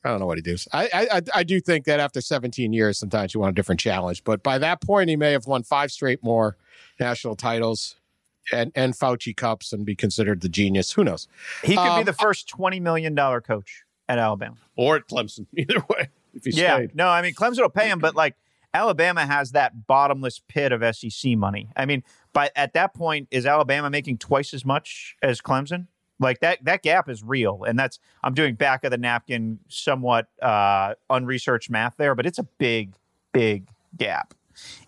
I don't know what he does. I, I I- I do think that after 17 years, sometimes you want a different challenge. But by that point, he may have won five straight more national titles and and Fauci Cups and be considered the genius. Who knows? He could be Um, the first twenty million dollar coach at Alabama. Or at Clemson. Either way. If he yeah, stayed. no, I mean Clemson will pay him, but like Alabama has that bottomless pit of SEC money. I mean, by at that point, is Alabama making twice as much as Clemson? Like that that gap is real, and that's I'm doing back of the napkin, somewhat uh, unresearched math there, but it's a big, big gap.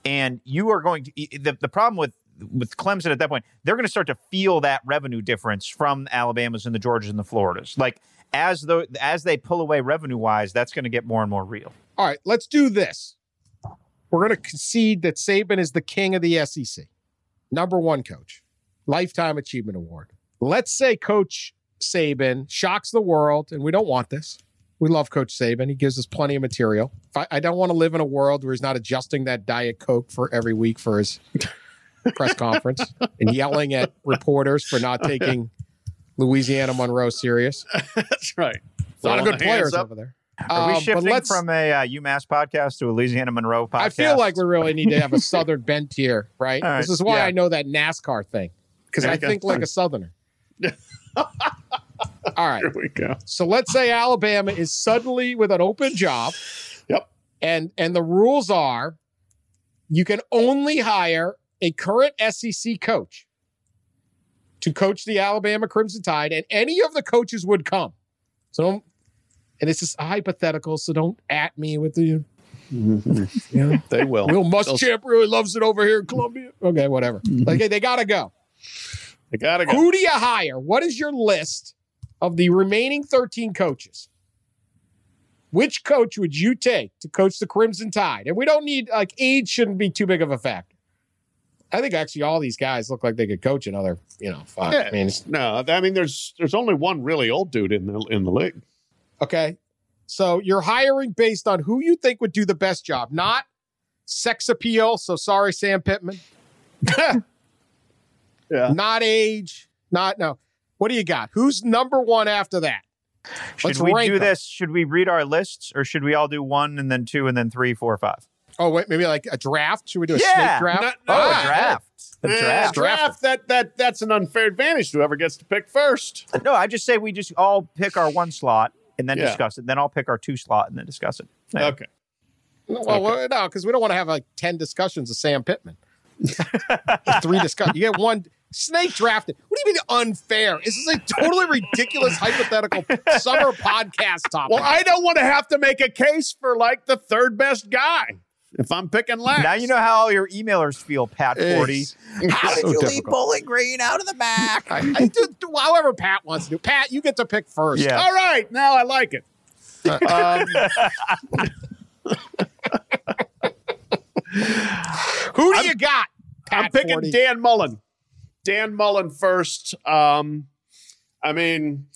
And you are going to the, the problem with with Clemson at that point, they're going to start to feel that revenue difference from Alabamas and the Georgias and the Floridas. Like as though as they pull away revenue wise, that's going to get more and more real. All right, let's do this. We're going to concede that Saban is the king of the SEC, number one coach, lifetime achievement award. Let's say Coach Saban shocks the world, and we don't want this. We love Coach Saban. He gives us plenty of material. I, I don't want to live in a world where he's not adjusting that Diet Coke for every week for his press conference and yelling at reporters for not taking Louisiana Monroe serious. That's right. A lot of good players up. over there. Are we but shifting let's- from a uh, UMass podcast to a Louisiana Monroe podcast? I feel like we really need to have a southern bent here, right? All right, This is why yeah. I know that NASCAR thing because I you go. think like a southerner. All right. Here we go. So let's say Alabama is suddenly with an open job. Yep. And and the rules are you can only hire a current SEC coach to coach the Alabama Crimson Tide, and any of the coaches would come. So don't and it's just hypothetical, so don't at me with the They will. Will Muschamp really loves it over here in Columbia. Okay, whatever. Mm-hmm. Like they gotta go. They gotta go. Who do you hire? What is your list of the remaining 13 coaches, which coach would you take to coach the Crimson Tide? And we don't need like age shouldn't be too big of a factor. I think actually all these guys look like they could coach another, you know, fuck. Yeah. I mean, No, I mean there's there's only one really old dude in the in the league. okay. So you're hiring based on who you think would do the best job, not sex appeal. So sorry, Sam Pittman. Yeah. Not age. Not no. What do you got? Who's number one after that? Should Let's we do them. this? Should we read our lists, or should we all do one and then two and then three, four, five? Oh wait, maybe like a draft. Should we do a Yeah. snake draft? No, no, Oh, a draft. A draft. draft that that that's an unfair advantage to whoever gets to pick first. No, I just say we just all pick our one slot and then Yeah. discuss it. Then I'll pick our two slot and then discuss it. Yeah. Okay. Well, well, no, because we don't want to have like ten discussions of Sam Pittman. Three discuss. You get one snake drafted. What do you mean unfair? This is a totally ridiculous hypothetical summer podcast topic. Well, I don't want to have to make a case for like the third best guy if I'm picking last. Now you know how all your emailers feel, Pat Forde. How did so you leave. Bowling Green out of the back? I, I do, do however Pat wants to do. Pat, you get to pick first. Yeah. All right, now I like it. Um, Who do I'm- you got? Pat I'm picking 40? Dan Mullen. Dan Mullen first. Um, I mean,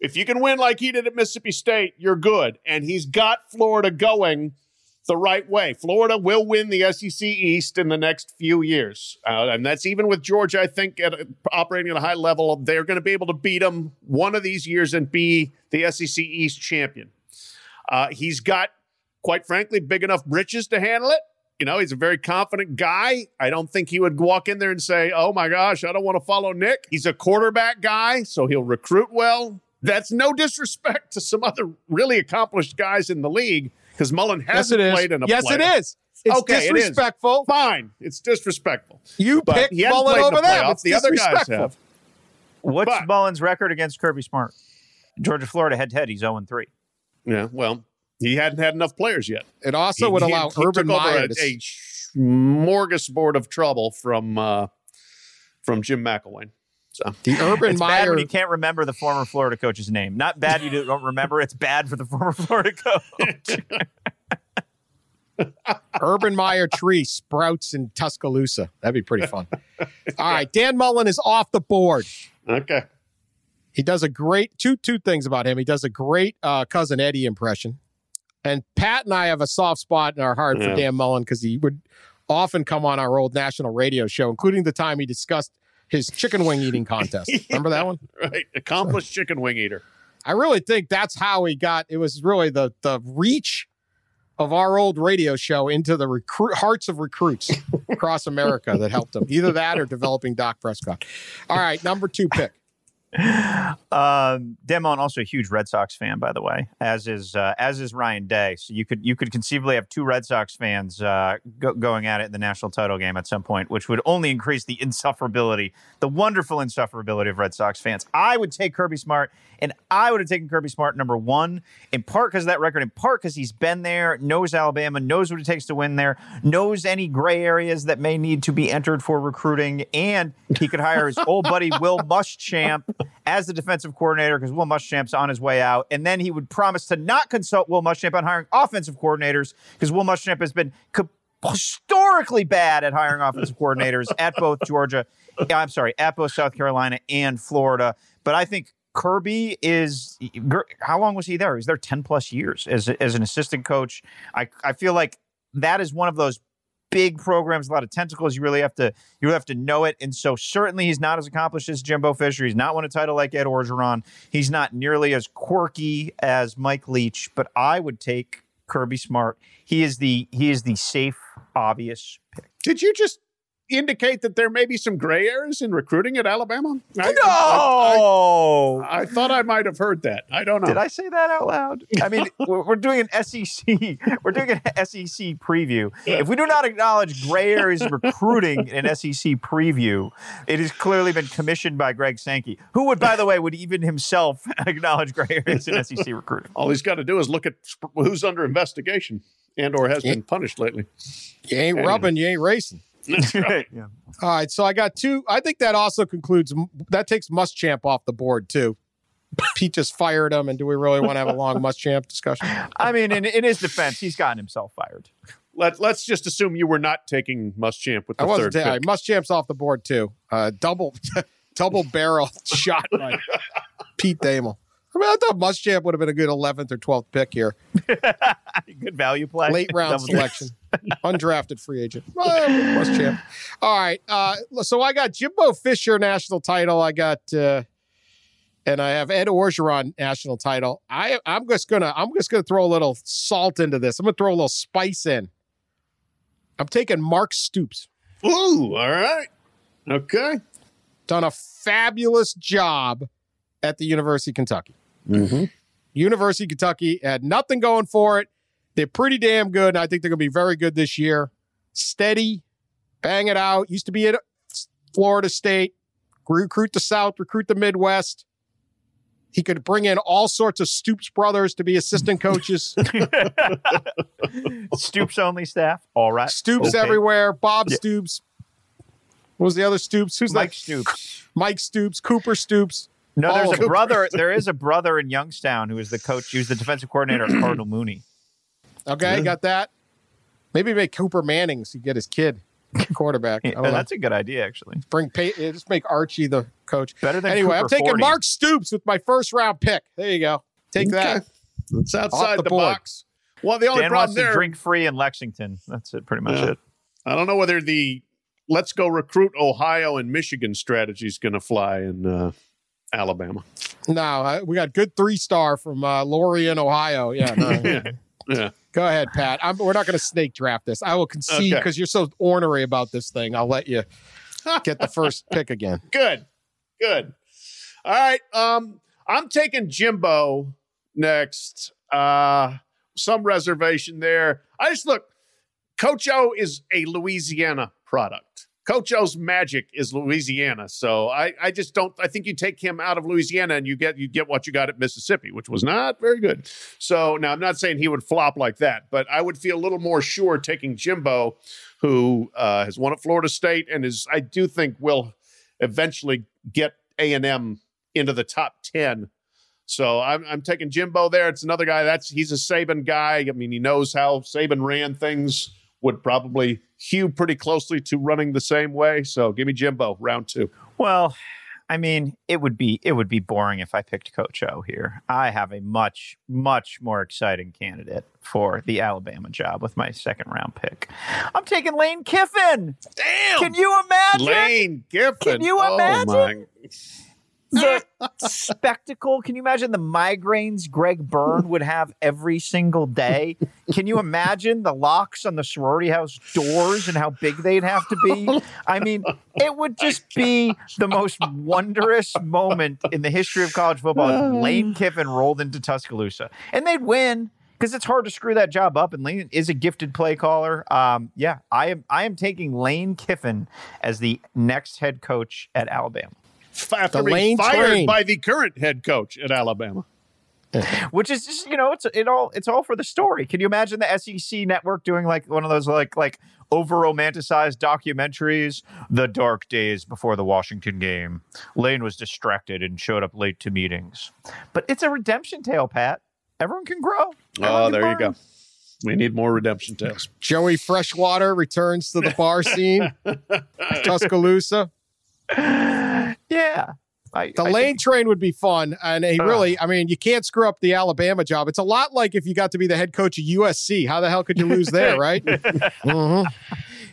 if you can win like he did at Mississippi State, you're good. And he's got Florida going the right way. Florida will win the SEC East in the next few years. Uh, and that's even with Georgia, I think, at operating at a high level. They're going to be able to beat them one of these years and be the SEC East champion. Uh, he's got, quite frankly, big enough britches to handle it. You know, he's a very confident guy. I don't think he would walk in there and say, Oh my gosh, I don't want to follow Nick. He's a quarterback guy, so he'll recruit well. That's no disrespect to some other really accomplished guys in the league because Mullen hasn't it is. played in a yes, it playoff. is. It's Okay, it is. disrespectful. Fine. It's disrespectful. You But picked Mullen over the them. It's The other guys disrespectful. have. What's But- Mullen's record against Kirby Smart? Georgia, Florida, head to head. He's 0 3. Yeah, well, he hadn't had enough players yet. It also He- would he- allow he Urban Meyer a, to a smorgasbord of trouble from uh, from Jim McElwain. So the Urban It's bad Meyer when you can't remember the former Florida coach's name. Not bad you don't remember. It's bad for the former Florida coach. Urban Meyer tree sprouts in Tuscaloosa. That'd be pretty fun. All right, Dan Mullen is off the board. okay, He does a great two two things about him. He does a great uh, cousin Eddie impression, and Pat and I have a soft spot in our heart for Dan Mullen because he would often come on our old national radio show, including the time he discussed his chicken wing eating contest. Remember that one? right, accomplished chicken wing eater. I really think that's how he got. It was really the the reach of our old radio show into the recruit hearts of recruits across America that helped him. Either that or developing Dak Prescott. All right, number two pick. Um, Dan also a huge Red Sox fan, by the way, as is uh, as is Ryan Day. So you could you could conceivably have two Red Sox fans uh, go, going at it in the national title game at some point, which would only increase the insufferability, the wonderful insufferability of Red Sox fans. I would take Kirby Smart, and I would have taken Kirby Smart number one, in part because of that record, in part because he's been there, knows Alabama, knows what it takes to win there, knows any gray areas that may need to be entered for recruiting, and he could hire his old buddy Will Muschamp as the defensive coordinator because Will Muschamp's on his way out, and then he would promise to not consult Will Muschamp on hiring offensive coordinators because Will Muschamp has been historically bad at hiring offensive coordinators at both Georgia, I'm sorry, at both South Carolina and Florida. But I think Kirby is how long was he there? He was there 10 plus years as, as an assistant coach. I, I feel like that is one of those big programs, a lot of tentacles. You really have to you really have to know it. And so certainly he's not as accomplished as Jimbo Fisher. He's not won a title like Ed Orgeron. He's not nearly as quirky as Mike Leach, but I would take Kirby Smart. He is the he is the safe, obvious pick. Did you just indicate that there may be some gray areas in recruiting at Alabama? I, No. I, I thought I might have heard that. I don't know. Did I say that out loud? I mean, we're, we're doing an SEC. We're doing an SEC preview. If we do not acknowledge gray areas in recruiting in an SEC preview, it has clearly been commissioned by Greg Sankey, who would, by the way, would even himself acknowledge gray areas in SEC recruiting. All he's got to do is look at who's under investigation and or has been punished lately. You ain't Anyway. rubbing, you ain't racing. That's right. yeah. All right, so I got two. I think that also concludes. That takes Muschamp off the board too. Pete just fired him, and do we really want to have a long Muschamp discussion? I mean, in, in his defense, he's gotten himself fired. Let, let's just assume you were not taking Muschamp with the I wasn't. third ta- pick. Muschamp's off the board too. Uh, double, double barrel shot by Pete Thamel. I mean, I thought Muschamp would have been a good 11th or 12th pick here. Good value play. Late round selection. Undrafted free agent. Well, Muschamp. All right. Uh, so I got Jimbo Fisher national title. I got, uh, and I have Ed Orgeron national title. I, I'm just gonna, I'm just gonna throw a little salt into this. I'm gonna throw a little spice in. I'm taking Mark Stoops. Ooh, all right. Okay. Done a fabulous job at the University of Kentucky. Mm-hmm. University of Kentucky had nothing going for it. They're pretty damn good. And I think they're going to be very good this year. Steady, bang it out. Used to be at uh, Florida State. Recruit the South, recruit the Midwest. He could bring in all sorts of Stoops brothers to be assistant coaches. Stoops only staff. All right. Stoops Okay. everywhere. Bob Yeah. Stoops. What was the other Stoops? Who's Mike that? Stoops. Mike Stoops. Cooper Stoops. No, there's Oh, a Cooper. brother. There is a brother in Youngstown who is the coach. He was the defensive coordinator at Cardinal Mooney. Okay, got that. Maybe make Cooper Manning so you get his kid quarterback. Yeah, that's a good idea, actually. Bring pay, uh, just make Archie the coach. Better than anyway, I'm taking 40. Mark Stoops with my first round pick. There you go. Take that. It's outside the the, box. Well, the only Dan problem there, drink free in Lexington. That's it, pretty much Yeah. it. I don't know whether the let's go recruit Ohio and Michigan strategy is going to fly in uh, Alabama. No, I, we got good three star from uh, Lorain, Ohio. Yeah, no. Yeah. Go ahead, Pat. I'm, we're not going to snake draft this. I will concede Okay. because you're so ornery about this thing. I'll let you get the first pick again. Good. Good. All right. Um, I'm taking Jimbo next. Uh, some reservation there. I just look, Coach O is a Louisiana product. Coach O's magic is Louisiana. So I, I just don't I think you take him out of Louisiana and you get you get what you got at Mississippi, which was not very good. So now I'm not saying he would flop like that, but I would feel a little more sure taking Jimbo, who uh, has won at Florida State and is I do think will eventually get A and M into the top ten. So I'm I'm taking Jimbo there. It's another guy that's he's a Saban guy. I mean, he knows how Saban ran things. Would probably hew pretty closely to running the same way. So give me Jimbo round two. Well, I mean, it would be it would be boring if I picked Coach O here. I have a much much more exciting candidate for the Alabama job with my second round pick. I'm taking Lane Kiffin. Damn, Can you imagine Lane Kiffin? Can you Oh, imagine? my- the spectacle? Can you imagine the migraines Greg Byrne would have every single day? Can you imagine the locks on the sorority house doors and how big they'd have to be? I mean, it would just be the most wondrous moment in the history of college football. Lane Kiffin rolled into Tuscaloosa, and they'd win because it's hard to screw that job up. And Lane is a gifted play caller. Um, yeah, I am. I am taking Lane Kiffin as the next head coach at Alabama. After The being Lane fired train. by the current head coach at Alabama. which is just you know it's it all it's all for the story. Can you imagine the SEC network doing like one of those like like over romanticized documentaries? The dark days before the Washington game, Lane was distracted and showed up late to meetings. But it's a redemption tale, Pat. Everyone can grow. Oh, Everyone can there you go. We need more redemption tales. Joey Freshwater returns to the bar scene. Tuscaloosa. Yeah. I, The I lane think- train would be fun. And he Ugh. really, I mean, you can't screw up the Alabama job. It's a lot like if you got to be the head coach of USC. How the hell could you lose there, right? Mhm.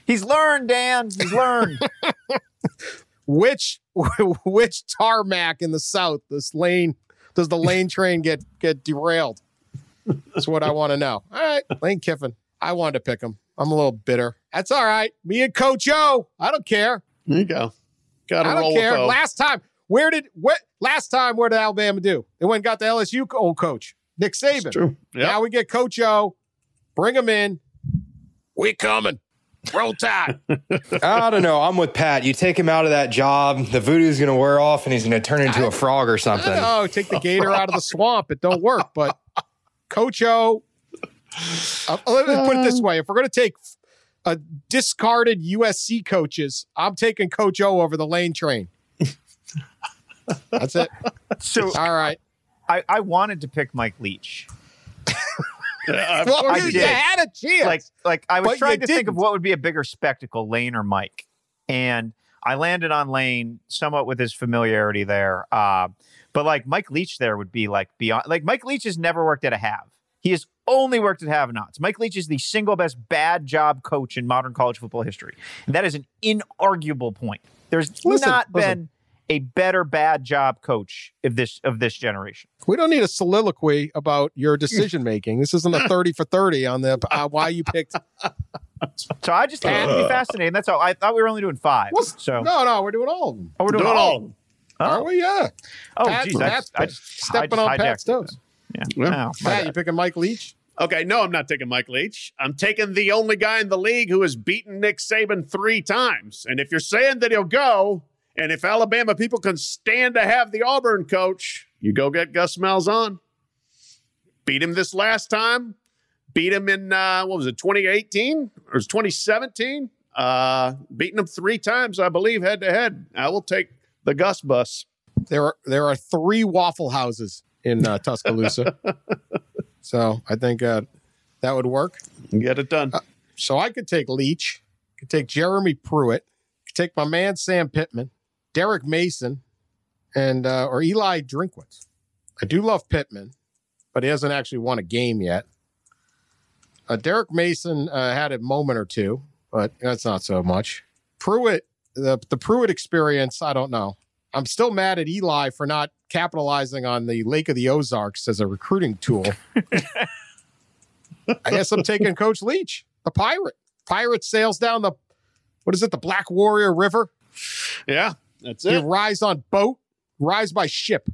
he's learned, Dan. He's learned. Which which tarmac in the South this lane does the lane train get get derailed? That's what I want to know. All right, Lane Kiffin. I wanted to pick him. I'm a little bitter. That's all right. Me and Coach O. I don't care. There you go. Got to I roll don't care. Last time, where did what? Last time, where did Alabama do? They went and got the LSU old coach Nick Saban. True. Yep. Now we get Coach O. Bring him in. We coming. Roll tide. I don't know. I'm with Pat. You take him out of that job, the voodoo's going to wear off, and he's going to turn into a frog or something. oh, take the gator out of the swamp. It don't work. But Coach O. Uh, let me put it this way: if we're going to take uh, discarded USC coaches, I'm taking Coach O over the lane train. That's it. so All right. I, I wanted to pick Mike Leach. well, I you, did. you had a chance. Like, like I was But you trying to think of what would be a bigger spectacle, Lane or Mike, and I landed on Lane somewhat with his familiarity there. Uh, but like Mike Leach, there would be like beyond. Like Mike Leach has never worked at a have. He has only worked at have-nots. Mike Leach is the single best bad job coach in modern college football history, and that is an inarguable point. There's Listen, not listen. been a better bad job coach of this of this generation. we don't need a soliloquy about your decision making. This isn't a thirty for thirty on the uh, why you picked. So I just had to be fascinating. That's all. I thought we were only doing five. So No, no, we're doing all of them. oh, we're doing, Doing all. all of them. Are we? Yeah. Oh, Pat's- geez, I just, I just, stepping I on just Pat's hijacked it. toes. Yeah. Well, Oh, Pat, you picking Mike Leach? Okay, no, I'm not taking Mike Leach. I'm taking the only guy in the league who has beaten Nick Saban three times. And if you're saying that he'll go, and if Alabama people can stand to have the Auburn coach, you go get Gus Malzahn. Beat him this last time. Beat him in uh, what was it, 2018 or was 2017? Uh, beating him three times, I believe, head to head. I will take the Gus bus. There are there are three Waffle Houses in uh, Tuscaloosa, so I think uh, that would work. and Get it done. So I could take Leach, could take Jeremy Pruitt, could take my man Sam Pittman, Derek Mason, and uh, or Eli Drinkwitz. I do love Pittman, but he hasn't actually won a game yet. Uh, Derek Mason uh, had a moment or two, but that's not so much. Pruitt, the the Pruitt experience, I don't know. I'm still mad at Eli for not capitalizing on the Lake of the Ozarks as a recruiting tool. I guess I'm taking Coach Leach, the pirate. Pirate sails down the what is it, the Black Warrior River? Yeah, that's He it. rise on boat, rise by ship.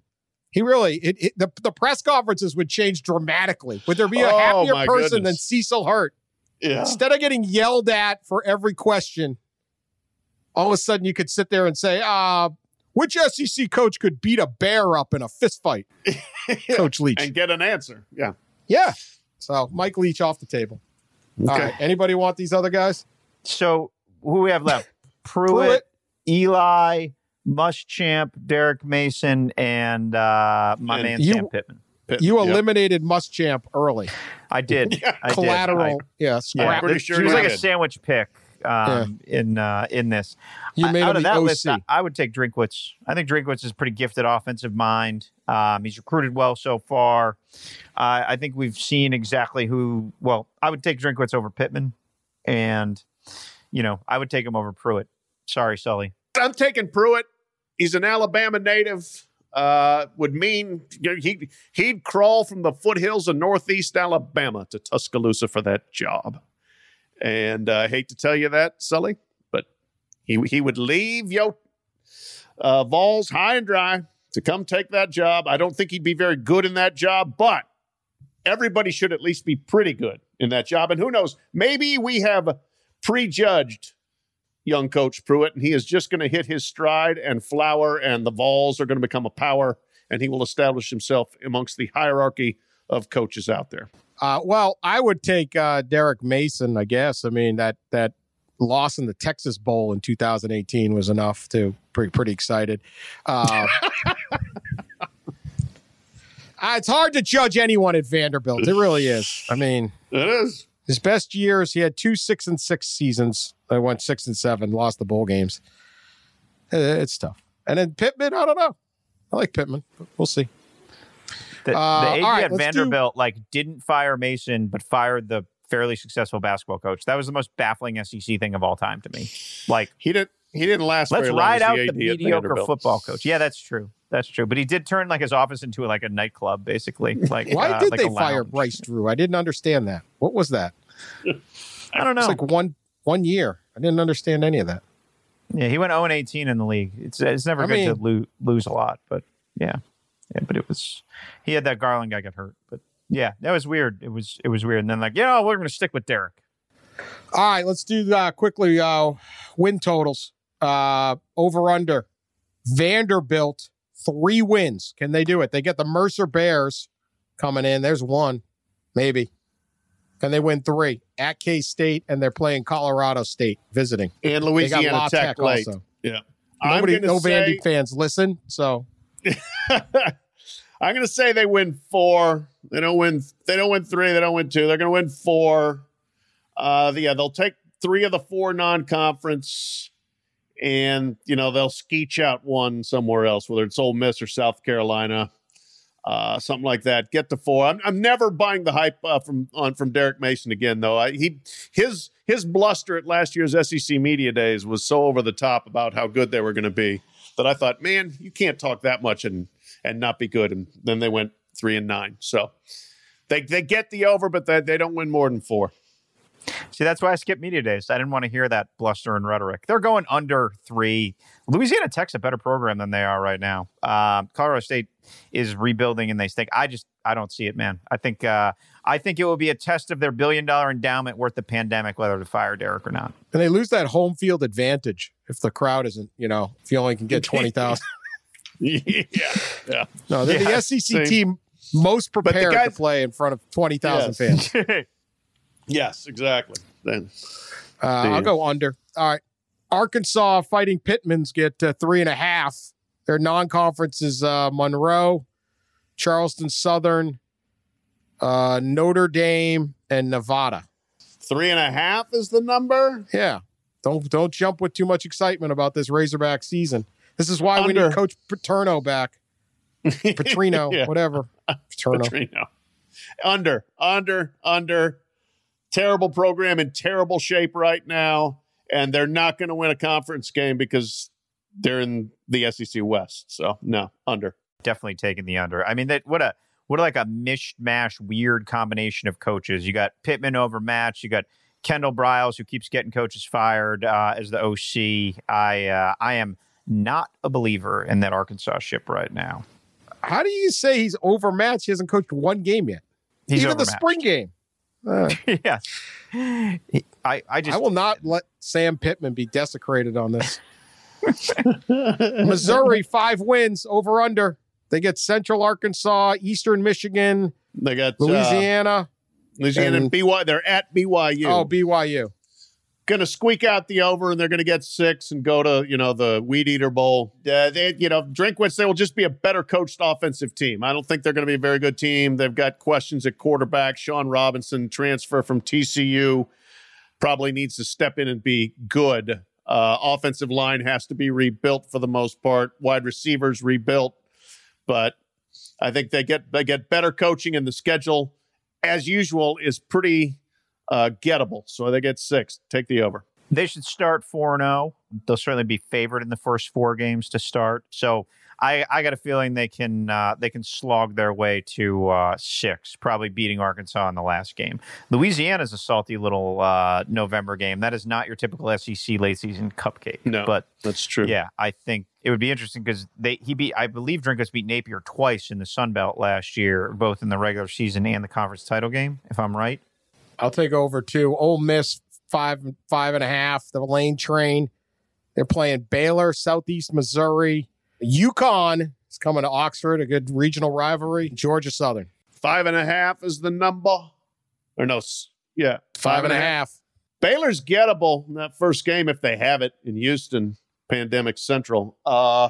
He really it, it, the the press conferences would change dramatically. Would there be a Oh, happier person than. Cecil Hurt? Yeah. Instead of getting yelled at for every question, all of a sudden you could sit there and say, uh, which SEC coach could beat a bear up in a fist fight? Coach Leach. and get an answer. Yeah. yeah. So Mike Leach off the table. Okay. right. Anybody want these other guys? So who we have left? Pruitt, Pruitt. Eli, Muschamp, Derek Mason, and uh, my And man you- Sam Pittman. You Yep. eliminated Muschamp early. I did. Yeah. I did. Collateral. I- yeah, yeah, scrap. pretty it- sure she was you like a sandwich pick um, in uh, in this. You made Out of that OC. list, I, I would take Drinkwitz. I think Drinkwitz is a pretty gifted offensive mind. Um, he's recruited well so far. Uh, I think we've seen exactly who. Well, I would take Drinkwitz over Pittman, and you know I would take him over Pruitt. Sorry, Sully. I'm taking Pruitt. He's an Alabama native. Uh, would mean you know, he he'd crawl from the foothills of Northeast Alabama to Tuscaloosa for that job. And uh, I hate to tell you that, Sully, but he he would leave yo uh, Vols high and dry to come take that job. I don't think he'd be very good in that job, but everybody should at least be pretty good in that job. And who knows? Maybe we have prejudged young coach Pruitt, and he is just going to hit his stride and flower, and the Vols are going to become a power, and he will establish himself amongst the hierarchy of coaches out there. Uh, well, I would take uh, Derek Mason, I guess. I mean, that that loss in the Texas Bowl in 2018 was enough to pretty pretty excited. Uh, it's hard to judge anyone at Vanderbilt. It really is. I mean, It is. his best years, he had two six and six seasons. I went six and seven, lost the bowl games. It's tough. And then Pittman, I don't know. I like Pittman. but We'll see. The, the Uh, AD right, at let's do- Vanderbilt like didn't fire Mason, but fired the fairly successful basketball coach. That was the most baffling SEC thing of all time to me. Like, He didn't. He didn't last. let's ride out the the mediocre football coach. Yeah, that's true. That's true. But he did turn like his office into like a nightclub, basically. Like, Why uh, did like they fire. Bryce Drew? I didn't understand that. What was that? I don't know. It's like one one year. I didn't understand any of that. yeah, he went 0 and 18 in the league. It's it's never I good to mean- lose, lose a lot, but yeah, yeah. But it was he had that Garland guy get hurt, but yeah, that was weird. It was it was weird. And then like, you know, we're going to stick with Derek. All right, let's do uh, quickly uh, win totals. Uh, over under Vanderbilt three wins. Can they do it? They get the Mercer Bears coming in. There's one, maybe. Can they win three at K State and they're playing Colorado State visiting? and Louisiana Tech, Tech late. also. Yeah, I'm Nobody, no say- Vandy fans listen. So I'm going to say they win four. They don't win. They don't win three. They don't win two. They're going to win four. Uh, yeah, they'll take three of the four non-conference, and you know they'll skeech out one somewhere else, whether it's Ole Miss or South Carolina, uh, something like that. Get to four. I'm, I'm never buying the hype uh, from on from Derek Mason again, though. I, he his his bluster at last year's SEC media days was so over the top about how good they were going to be that I thought, man, you can't talk that much and and not be good. And then they went three and nine. So they they get the over, but they, they don't win more than four. See, that's why I skipped media days. I didn't want to hear that bluster and rhetoric. They're going under three. Louisiana Tech's a better program than they are right now. Um, Colorado State is rebuilding, and they think I just I don't see it, man. I think uh, I think it will be a test of their billion dollar endowment worth the pandemic, whether to fire Derek or not. And they lose that home field advantage if the crowd isn't, you know, if you only can get twenty thousand. yeah, yeah. No, they're Yeah, the SEC same. team most prepared to play in front of twenty thousand Yes. fans. Yes, exactly. Then Uh, I'll go under. All right. Arkansas fighting Pittman's get uh, three and a half. Their non-conference is uh, Monroe, Charleston Southern, uh, Notre Dame, and Nevada. three and a half is the number. Yeah. Don't don't jump with too much excitement about this Razorback season. This is why we need Coach Paterno back. Petrino, Yeah. whatever. Paterno. Petrino. Under, under, under. Terrible program in terrible shape right now, and they're not going to win a conference game because they're in the SEC West. So no, under. Definitely taking the under. I mean, that what a what a, like a mishmash, weird combination of coaches. You got Pittman over Match. You got Kendall Briles, who keeps getting coaches fired uh, as the OC. I uh, I am not a believer in that Arkansas ship right now. How do you say he's overmatched? He hasn't coached one game yet. He's Even the spring game. Uh, yeah. I, I just I will not let Sam Pittman be desecrated on this. Missouri, five wins over under. They get Central Arkansas, Eastern Michigan, They got uh, Louisiana. Louisiana and and- BYU. They're at BYU. Oh, BYU. going to squeak out the over, and they're going to get six and go to you know the Weed Eater Bowl. Uh, they, you know, Drinkwitz. They will just be a better coached offensive team. I don't think they're going to be a very good team. They've got questions at quarterback. Shawn Robinson transfer from TCU probably needs to step in and be good. Uh, offensive line has to be rebuilt for the most part. Wide receivers rebuilt, but I think they get they get better coaching, and the schedule, as usual, is pretty uh, gettable. So they get six. Take the over. They should start 4 0. They'll certainly be favored in the first four games to start. So I, I got a feeling they can uh, they can slog their way to uh, six, probably beating Arkansas in the last game. Louisiana is a salty little uh, November game. That is not your typical SEC late season cupcake. No, but that's true. yeah, I think it would be interesting because they he beat I believe Drinkwitz beat Napier twice in the Sun Belt last year, both in the regular season and the conference title game, if I'm right. I'll take over two. Ole Miss, five, five and a half. The lane train. They're playing Baylor, Southeast Missouri. UConn is coming to Oxford, a good regional rivalry. Georgia Southern, Five and a half is the number. Or no, yeah, five and a half. Baylor's gettable in that first game if they have it in Houston, Pandemic Central. Uh,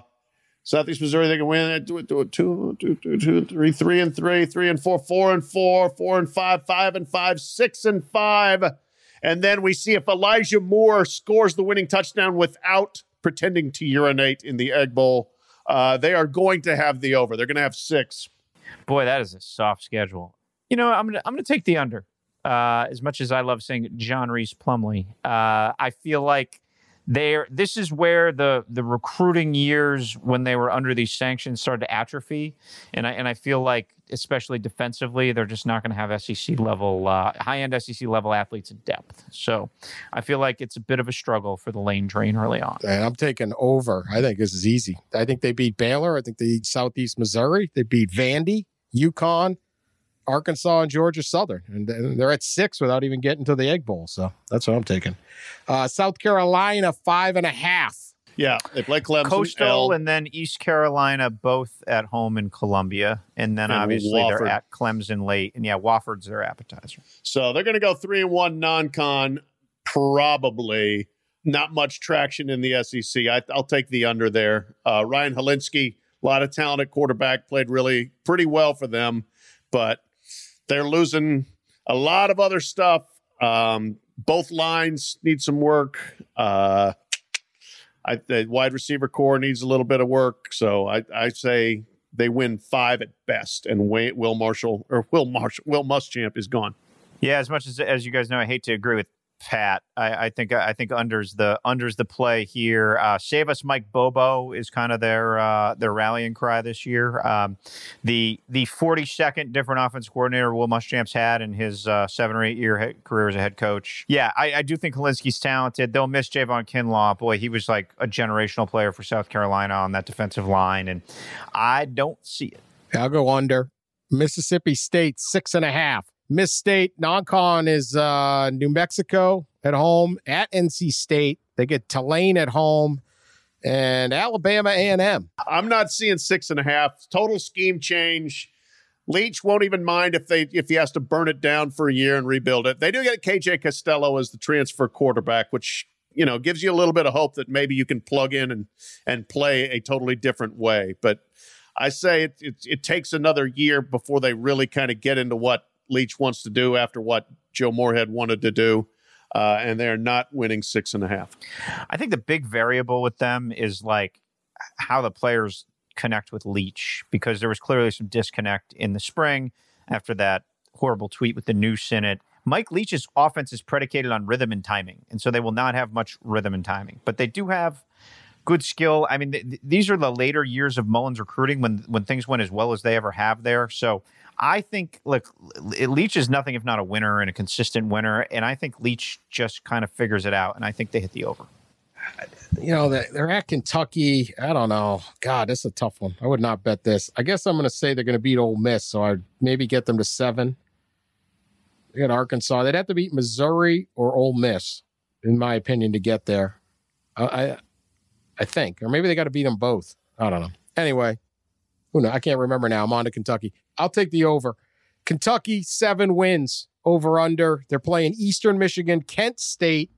Southeast Missouri, they can win. Do it, do it. Two, two, two, two, three, three and three, three and four, four and four, four and five, five and five, six and five. And then we see if Elijah Moore scores the winning touchdown without pretending to urinate in the Egg Bowl. Uh, they are going to have the over. They're going to have six. Boy, that is a soft schedule. You know, I'm gonna I'm gonna take the under. Uh, as much as I love saying John Rhys Plumlee, uh, I feel like they're this is where the the recruiting years when they were under these sanctions started to atrophy, and I and I feel like especially defensively they're just not going to have SEC level uh, high end SEC level athletes in depth. So I feel like it's a bit of a struggle for the lane train early on. And I'm taking over. I think this is easy. I think they beat Baylor. I think they beat Southeast Missouri. They beat Vandy, Yukon, Arkansas, and Georgia Southern. And they're at six without even getting to the Egg Bowl. So that's what I'm taking. Uh, South Carolina, five and a half. Yeah, they play Clemson. Coastal L. and then East Carolina both at home in Columbia, and then And obviously Wofford. they're at Clemson late, and yeah, Wofford's their appetizer. So they're going to go three and one non-con. Probably not much traction in the SEC. I, I'll take the under there. Uh, Ryan Hilinski A lot of talented quarterback played really pretty well for them, but they're losing a lot of other stuff. Um, both lines need some work. Uh, I, the wide receiver core needs a little bit of work. So I, I say they win five at best, and Will Marshall or Will Marshall Will Muschamp is gone. Yeah, as much as as you guys know, I hate to agree with Pat. I, I, think I think unders the unders the play here. Uh, Save us, Mike Bobo is kind of their uh, their rallying cry this year. Um, the the forty second different offense coordinator Will Muschamp's had in his uh, seven or eight year career as a head coach. Yeah, I, I do think Hilinski's talented. They'll miss Javon Kinlaw. Boy, he was like a generational player for South Carolina on that defensive line, and I don't see it. I'll go under. Mississippi State six and a half. Miss State non-con is uh, New Mexico at home at NC State. They get Tulane at home and Alabama A&M. I'm not seeing six and a half. Total scheme change. Leach won't even mind if they if he has to burn it down for a year and rebuild it. They do get KJ Costello as the transfer quarterback, which you know gives you a little bit of hope that maybe you can plug in and and play a totally different way. But I say it it, it takes another year before they really kind of get into what Leach wants to do after what Joe Moorhead wanted to do. Uh, and they're not winning six and a half. I think the big variable with them is like how the players connect with Leach because there was clearly some disconnect in the spring after that horrible tweet with the noose in it. Mike Leach's offense is predicated on rhythm and timing, and so they will not have much rhythm and timing, but they do have good skill. I mean, th- these are the later years of Mullen's recruiting when when things went as well as they ever have there. So I think look, Leach is nothing if not a winner and a consistent winner, and I think Leach just kind of figures it out, and I think they hit the over. You know, they're at Kentucky. I don't know. God, this is a tough one. I would not bet this. I guess I'm going to say they're going to beat Ole Miss, so I'd maybe get them to seven. They got Arkansas. They'd have to beat Missouri or Ole Miss, in my opinion, to get there. I, I, think, or maybe they got to beat them both. I don't know. Anyway, who knows? I can't remember now. I'm on to Kentucky. I'll take the over. Kentucky, seven wins over under. They're playing Eastern Michigan, Kent State,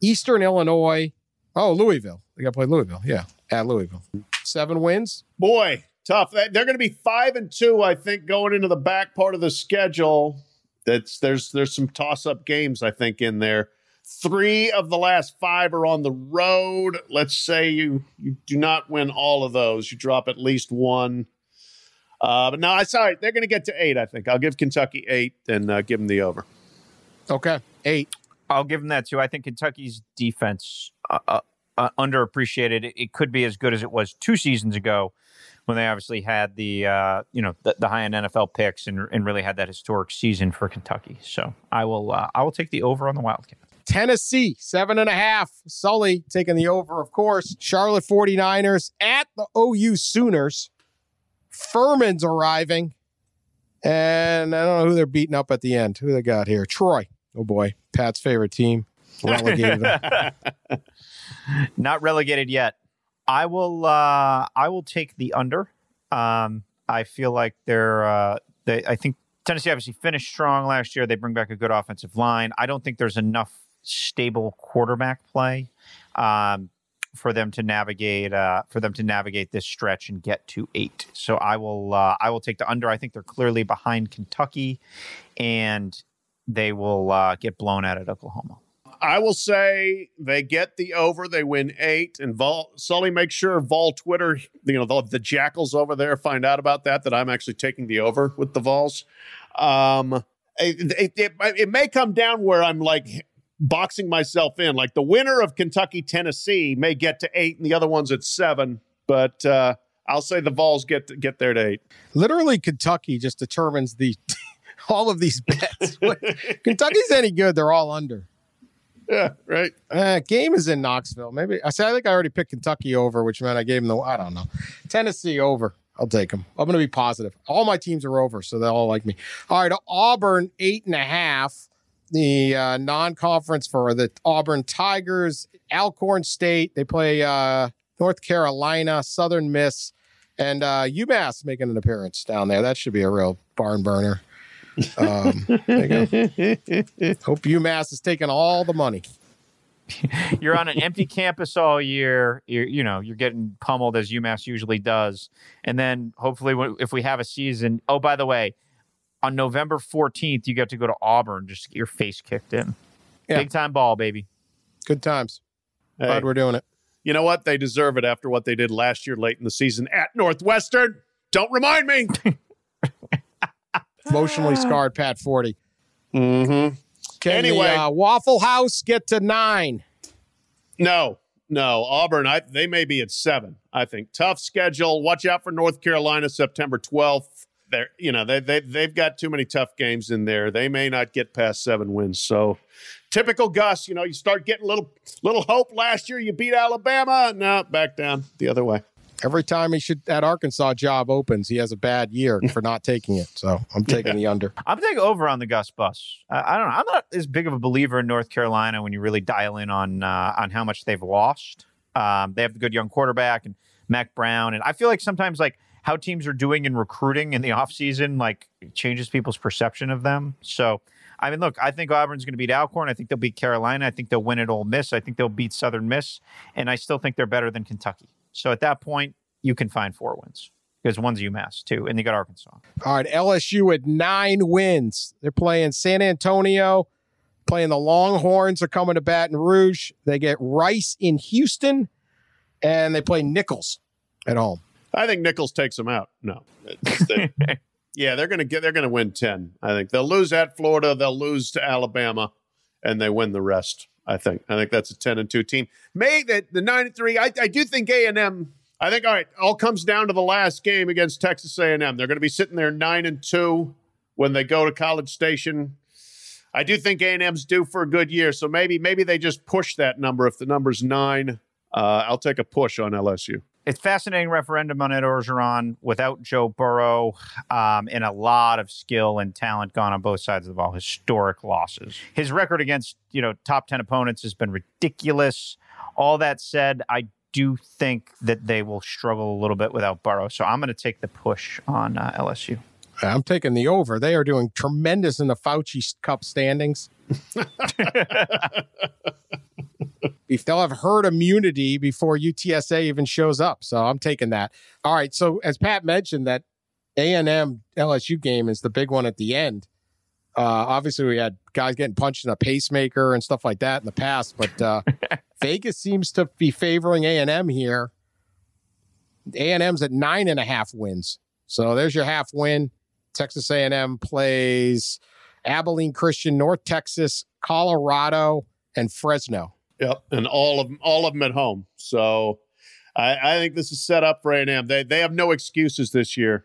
Eastern Illinois. Oh, Louisville. They got to play Louisville. Yeah, at Louisville. Seven wins. Boy, tough. They're going to be five and two, I think, going into the back part of the schedule. That's there's there's some toss up games I think in there. Three of the last five are on the road. Let's say you you do not win all of those, you drop at least one. Uh, but no, I sorry, they're going to get to eight. I think I'll give Kentucky eight and uh, give them the over. Okay, eight. I'll give them that too. I think Kentucky's defense uh, uh, uh underappreciated. It could be as good as it was two seasons ago when they obviously had the uh, you know the, the high end NFL picks and, and really had that historic season for Kentucky. So I will I will take the over on the Wildcats. Tennessee, seven and a half. Sully taking the over, of course. Charlotte 49ers at the OU Sooners. Furman's arriving. And I don't know who they're beating up at the end. Who they got here? Troy. Oh boy. Pat's favorite team. Relegated Not relegated yet. I will uh I will take the under. Um I feel like they're uh they I think Tennessee obviously finished strong last year. They bring back a good offensive line. I don't think there's enough stable quarterback play um, for them to navigate uh, for them to navigate this stretch and get to eight. So I will uh, I will take the under. I think they're clearly behind Kentucky, and they will uh, get blown out at Oklahoma. I will say they get the over. They win eight, and Vol Sully make sure Vol Twitter, you know, the, the, jackals over there find out about that. That I'm actually taking the over with the Vols. Um, it, it, it, it may come down where I'm like boxing myself in. Like the winner of Kentucky Tennessee may get to eight, and the other one's at seven. But uh, I'll say the Vols get to, get there to eight. Literally, Kentucky just determines the all of these bets. Kentucky's any good, they're all under. Yeah, right. Uh, game is in Knoxville. Maybe I say I think I already picked Kentucky over, which meant I gave them the I don't know Tennessee over. I'll take them. I'm going to be positive. All my teams are over, so they all like me. All right, Auburn eight and a half the uh, non-conference for the Auburn Tigers, Alcorn State. They play uh, North Carolina, Southern Miss, and uh, UMass making an appearance down there. That should be a real barn burner. Um, Hope UMass is taking all the money. you're on an empty campus all year. You're, you know, you're getting pummeled as UMass usually does. And then hopefully, if we have a season, oh, by the way, on November 14th, you get to go to Auburn just to get your face kicked in. Yeah. Big time ball, baby. Good times. Hey, Glad we're doing it. you know what? They deserve it after what they did last year late in the season at Northwestern. Don't remind me. Emotionally scarred Pat Forty. mm-hmm. Can Anyway. the, uh, Waffle House get to nine? No, no. Auburn, I, they may be at seven. I think tough schedule. Watch out for North Carolina, September twelfth. They're, you know, they they they've got too many tough games in there. They may not get past seven wins. So, typical Gus. You know, you start getting little little hope. Last year, you beat Alabama. No, back down the other way. Every time he should that Arkansas job opens, he has a bad year for not taking it. So I'm taking the under. I'm taking over on the Gus bus. I, I don't know. I'm not as big of a believer in North Carolina when you really dial in on uh, on how much they've lost. Um, they have the good young quarterback and Mack Brown, and I feel like sometimes like how teams are doing in recruiting in the offseason like changes people's perception of them. So. I mean, look, I think Auburn's going to beat Alcorn. I think they'll beat Carolina. I think they'll win at Ole Miss. I think they'll beat Southern Miss. And I still think they're better than Kentucky. So at that point, you can find four wins because one's UMass, too. And you got Arkansas. All right, LSU at nine wins. They're playing San Antonio, playing the Longhorns. Are coming to Baton Rouge. They get Rice in Houston, and they play Nicholls at home. I think Nicholls takes them out. No, yeah, they're gonna get. They're gonna win ten. I think they'll lose at Florida. They'll lose to Alabama, and they win the rest. I think. I think that's a ten and two team. May that the nine and three. I, I do think A and M. I think all right. All comes down to the last game against Texas A and M. They're going to be sitting there nine and two when they go to College Station. I do think A and M's due for a good year. So maybe maybe they just push that number. If the number's nine, uh, I'll take a push on LSU. It's fascinating referendum on Ed Orgeron without Joe Burrow um, and a lot of skill and talent gone on both sides of the ball. Historic losses. His record against you know top ten opponents has been ridiculous. All that said, I do think that they will struggle a little bit without Burrow. So I'm going to take the push on uh, LSU. I'm taking the over. They are doing tremendous in the Fauci Cup standings. if they'll have herd immunity before UTSA even shows up, so I'm taking that. All right. So as Pat mentioned, that A and M LSU game is the big one at the end. Uh, obviously, we had guys getting punched in a pacemaker and stuff like that in the past, but uh, Vegas seems to be favoring A and M here. A and M's at nine and a half wins, so there's your half win. Texas A&M plays Abilene Christian, North Texas, Colorado, and Fresno. Yep, and all of them, all of them at home. So I, I think this is set up for A&M. They they have no excuses this year.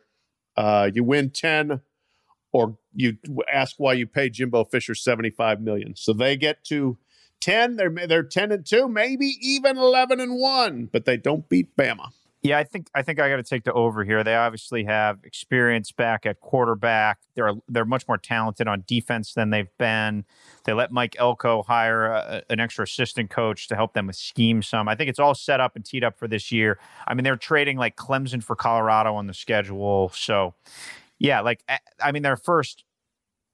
Uh, you win ten, or you ask why you pay Jimbo Fisher seventy five million. So they get to ten. They're they're ten and two, maybe even eleven and one, but they don't beat Bama. Yeah, I think I think I got to take the over here. They obviously have experience back at quarterback. They're they're much more talented on defense than they've been. They let Mike Elko hire a, an extra assistant coach to help them with scheme some. I think it's all set up and teed up for this year. I mean, they're trading like Clemson for Colorado on the schedule. So, yeah, like I- I mean, their first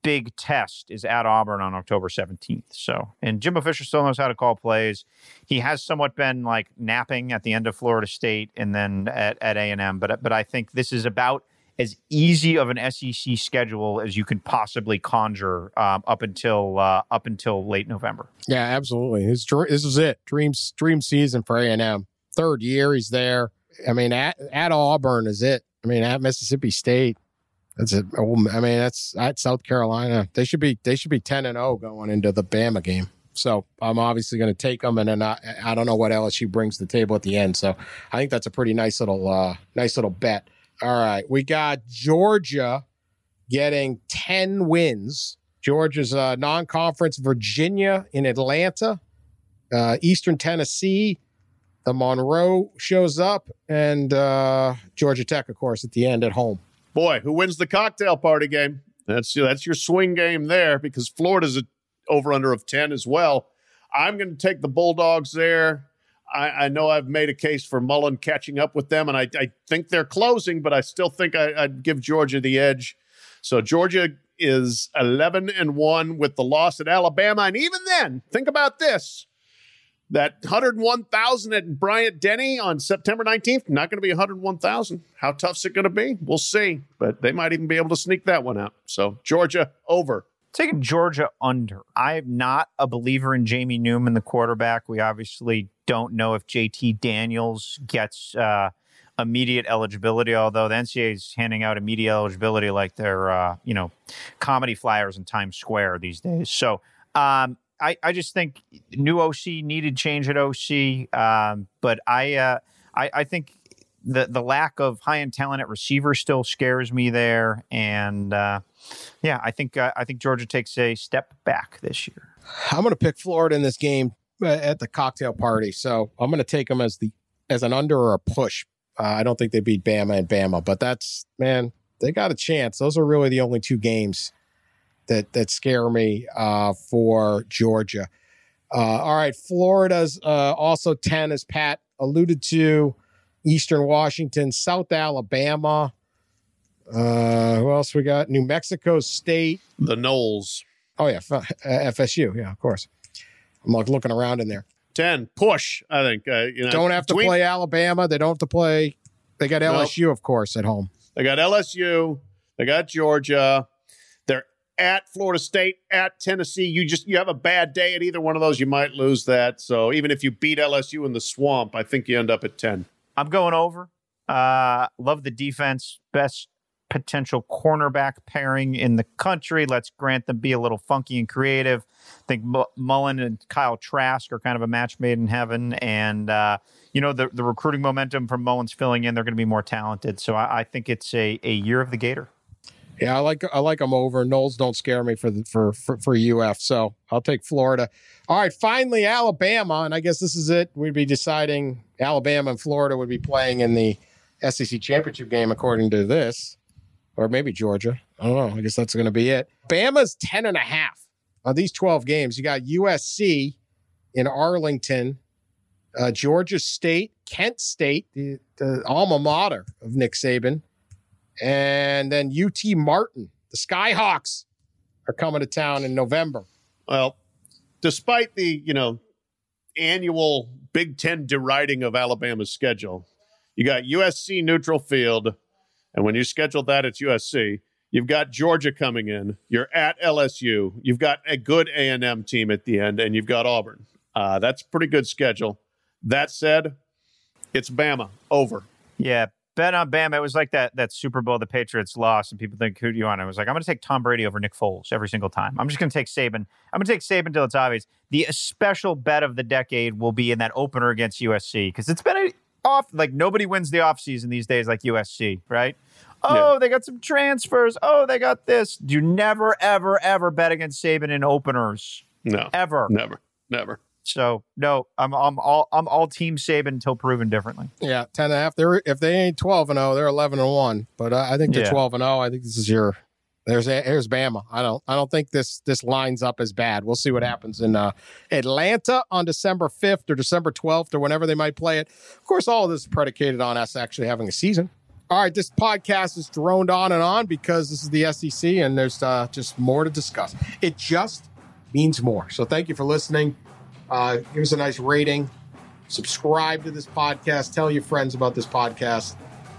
big test is at Auburn on October 17th. So, and Jimbo Fisher still knows how to call plays. He has somewhat been like napping at the end of Florida State and then at, at A&M, but but I think this is about as easy of an SEC schedule as you can possibly conjure um, up until uh, up until late November. Yeah, absolutely. His dr- this is it. Dreams dream season for A&M. Third year he's there. I mean, at, at Auburn is it. I mean, at Mississippi State. That's it. Oh, I mean, that's at South Carolina. They should be they should be ten and zero going into the Bama game. So I'm obviously going to take them, and then I, I don't know what LSU brings to the table at the end. So I think that's a pretty nice little uh, nice little bet. All right, we got Georgia getting ten wins. Georgia's uh, non-conference. Virginia in Atlanta, uh, Eastern Tennessee. The Monroe shows up, and uh, Georgia Tech, of course, at the end at home. Boy, who wins the cocktail party game? That's that's your swing game there because Florida's a over under of ten as well. I'm going to take the Bulldogs there. I, I know I've made a case for Mullen catching up with them, and I, I think they're closing, but I still think I, I'd give Georgia the edge. So Georgia is 11 and one with the loss at Alabama, and even then, think about this: That 101,000 at Bryant Denny on September 19th, not going to be 101,000. How tough's it going to be? We'll see. But they might even be able to sneak that one out. So Georgia over. Taking Georgia under. I'm not a believer in Jamie Newman, the quarterback. We obviously don't know if JT Daniels gets uh, immediate eligibility, although the NCAA is handing out immediate eligibility like they're, uh, you know, comedy flyers in Times Square these days. So um, I, I just think new OC needed change at OC. Um, but I, uh, I, I think the the lack of high end talent at receiver still scares me there, and uh, yeah, I think uh, I think Georgia takes a step back this year. I'm going to pick Florida in this game uh, at the cocktail party, so I'm going to take them as the as an under or a push. Uh, I don't think they beat Bama and Bama, but that's man, they got a chance. Those are really the only two games that that scare me uh, for Georgia. Uh, all right, Florida's uh, also ten, as Pat alluded to. Eastern Washington, South Alabama. Uh, who else we got? New Mexico State. The Noles. Oh yeah, FSU. Yeah, of course. I'm like looking around in there. 10. Push, I think. Uh, you know, Don't have to play Alabama. They don't have to play. They got Nope. LSU, of course, at home. They got LSU. They got Georgia. At Florida State, at Tennessee. You just you have a bad day at either one of those, you might lose that. So even if you beat LSU in the swamp, I think you end up at 10. I'm going over. Uh, love the defense. Best potential cornerback pairing in the country. Let's grant them be a little funky and creative. I think Mu- Mullen and Kyle Trask are kind of a match made in heaven. And, uh, you know, the, the recruiting momentum from Mullen's filling in. They're going to be more talented. So I, I think it's a, a year of the Gator. Yeah, I like I like them over. Noles don't scare me for the for, for for UF, so I'll take Florida. All right, finally Alabama, and I guess this is it. We'd be deciding Alabama and Florida would be playing in the SEC championship game according to this, or maybe Georgia. I don't know. I guess that's going to be it. Bama's ten and a half on these twelve games. You got USC in Arlington, uh, Georgia State, Kent State, the, the alma mater of Nick Saban and then UT Martin. The Skyhawks are coming to town in November. Well, despite the, you know, annual Big Ten deriding of Alabama's schedule, you got USC neutral field. And when you schedule that, it's USC. You've got Georgia coming in. You're at LSU. You've got a good A&M team at the end, and you've got Auburn. Uh, that's pretty good schedule. That said, it's Bama over. Yeah, bet on Bama. It was like that that Super Bowl the Patriots lost, and people think, who do you want? I was like, I'm going to take Tom Brady over Nick Foles every single time. I'm just going to take Saban. I'm going to take Saban till it's obvious. The special bet of the decade will be in that opener against USC because it's been a off like nobody wins the offseason these days like USC, right? Oh, they got some transfers. Oh, they got this. You never, ever, ever bet against Saban in openers. No, Ever. never, never. So no, I'm I'm all I'm all team Saban until proven differently. Yeah, 10 and a half. They're, if they ain't 12 and 0, they're 11 and 1. But uh, I think they're Yeah. 12 and 0. I think this is your there's here's Bama. I don't I don't think this this lines up as bad. We'll see what happens in uh, Atlanta on December 5th or December 12th or whenever they might play it. Of course, all of this is predicated on us actually having a season. All right, this podcast is droned on and on because this is the SEC and there's uh, just more to discuss. It just means more. So thank you for listening. Uh, give us a nice rating. Subscribe to this podcast. Tell your friends about this podcast.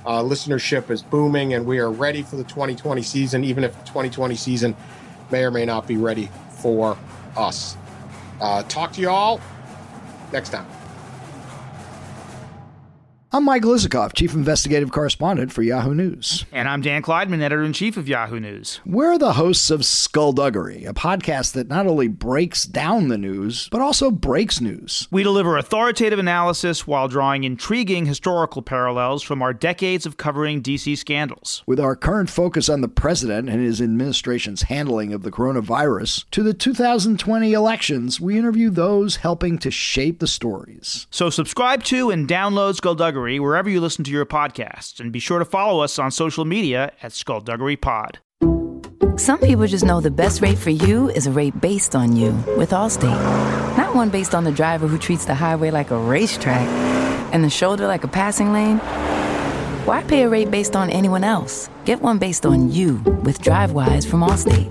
Uh, listenership is booming, and we are ready for the 2020 season, even if the 2020 season may or may not be ready for us. Uh, talk to you all next time. I'm Michael Isikoff, Chief Investigative Correspondent for Yahoo News. And I'm Dan Klaidman, editor in chief of Yahoo News. We're the hosts of Skullduggery, a podcast that not only breaks down the news, but also breaks news. We deliver authoritative analysis while drawing intriguing historical parallels from our decades of covering DC scandals. With our current focus on the president and his administration's handling of the coronavirus, to the 2020 elections, we interview those helping to shape the stories. So subscribe to and download Skullduggery wherever you listen to your podcasts, and be sure to follow us on social media at Skullduggery Pod. Some people just know the best rate for you is a rate based on you with Allstate. Not one based on the driver who treats the highway like a racetrack and the shoulder like a passing lane. Why pay a rate based on anyone else? Get one based on you with DriveWise from Allstate.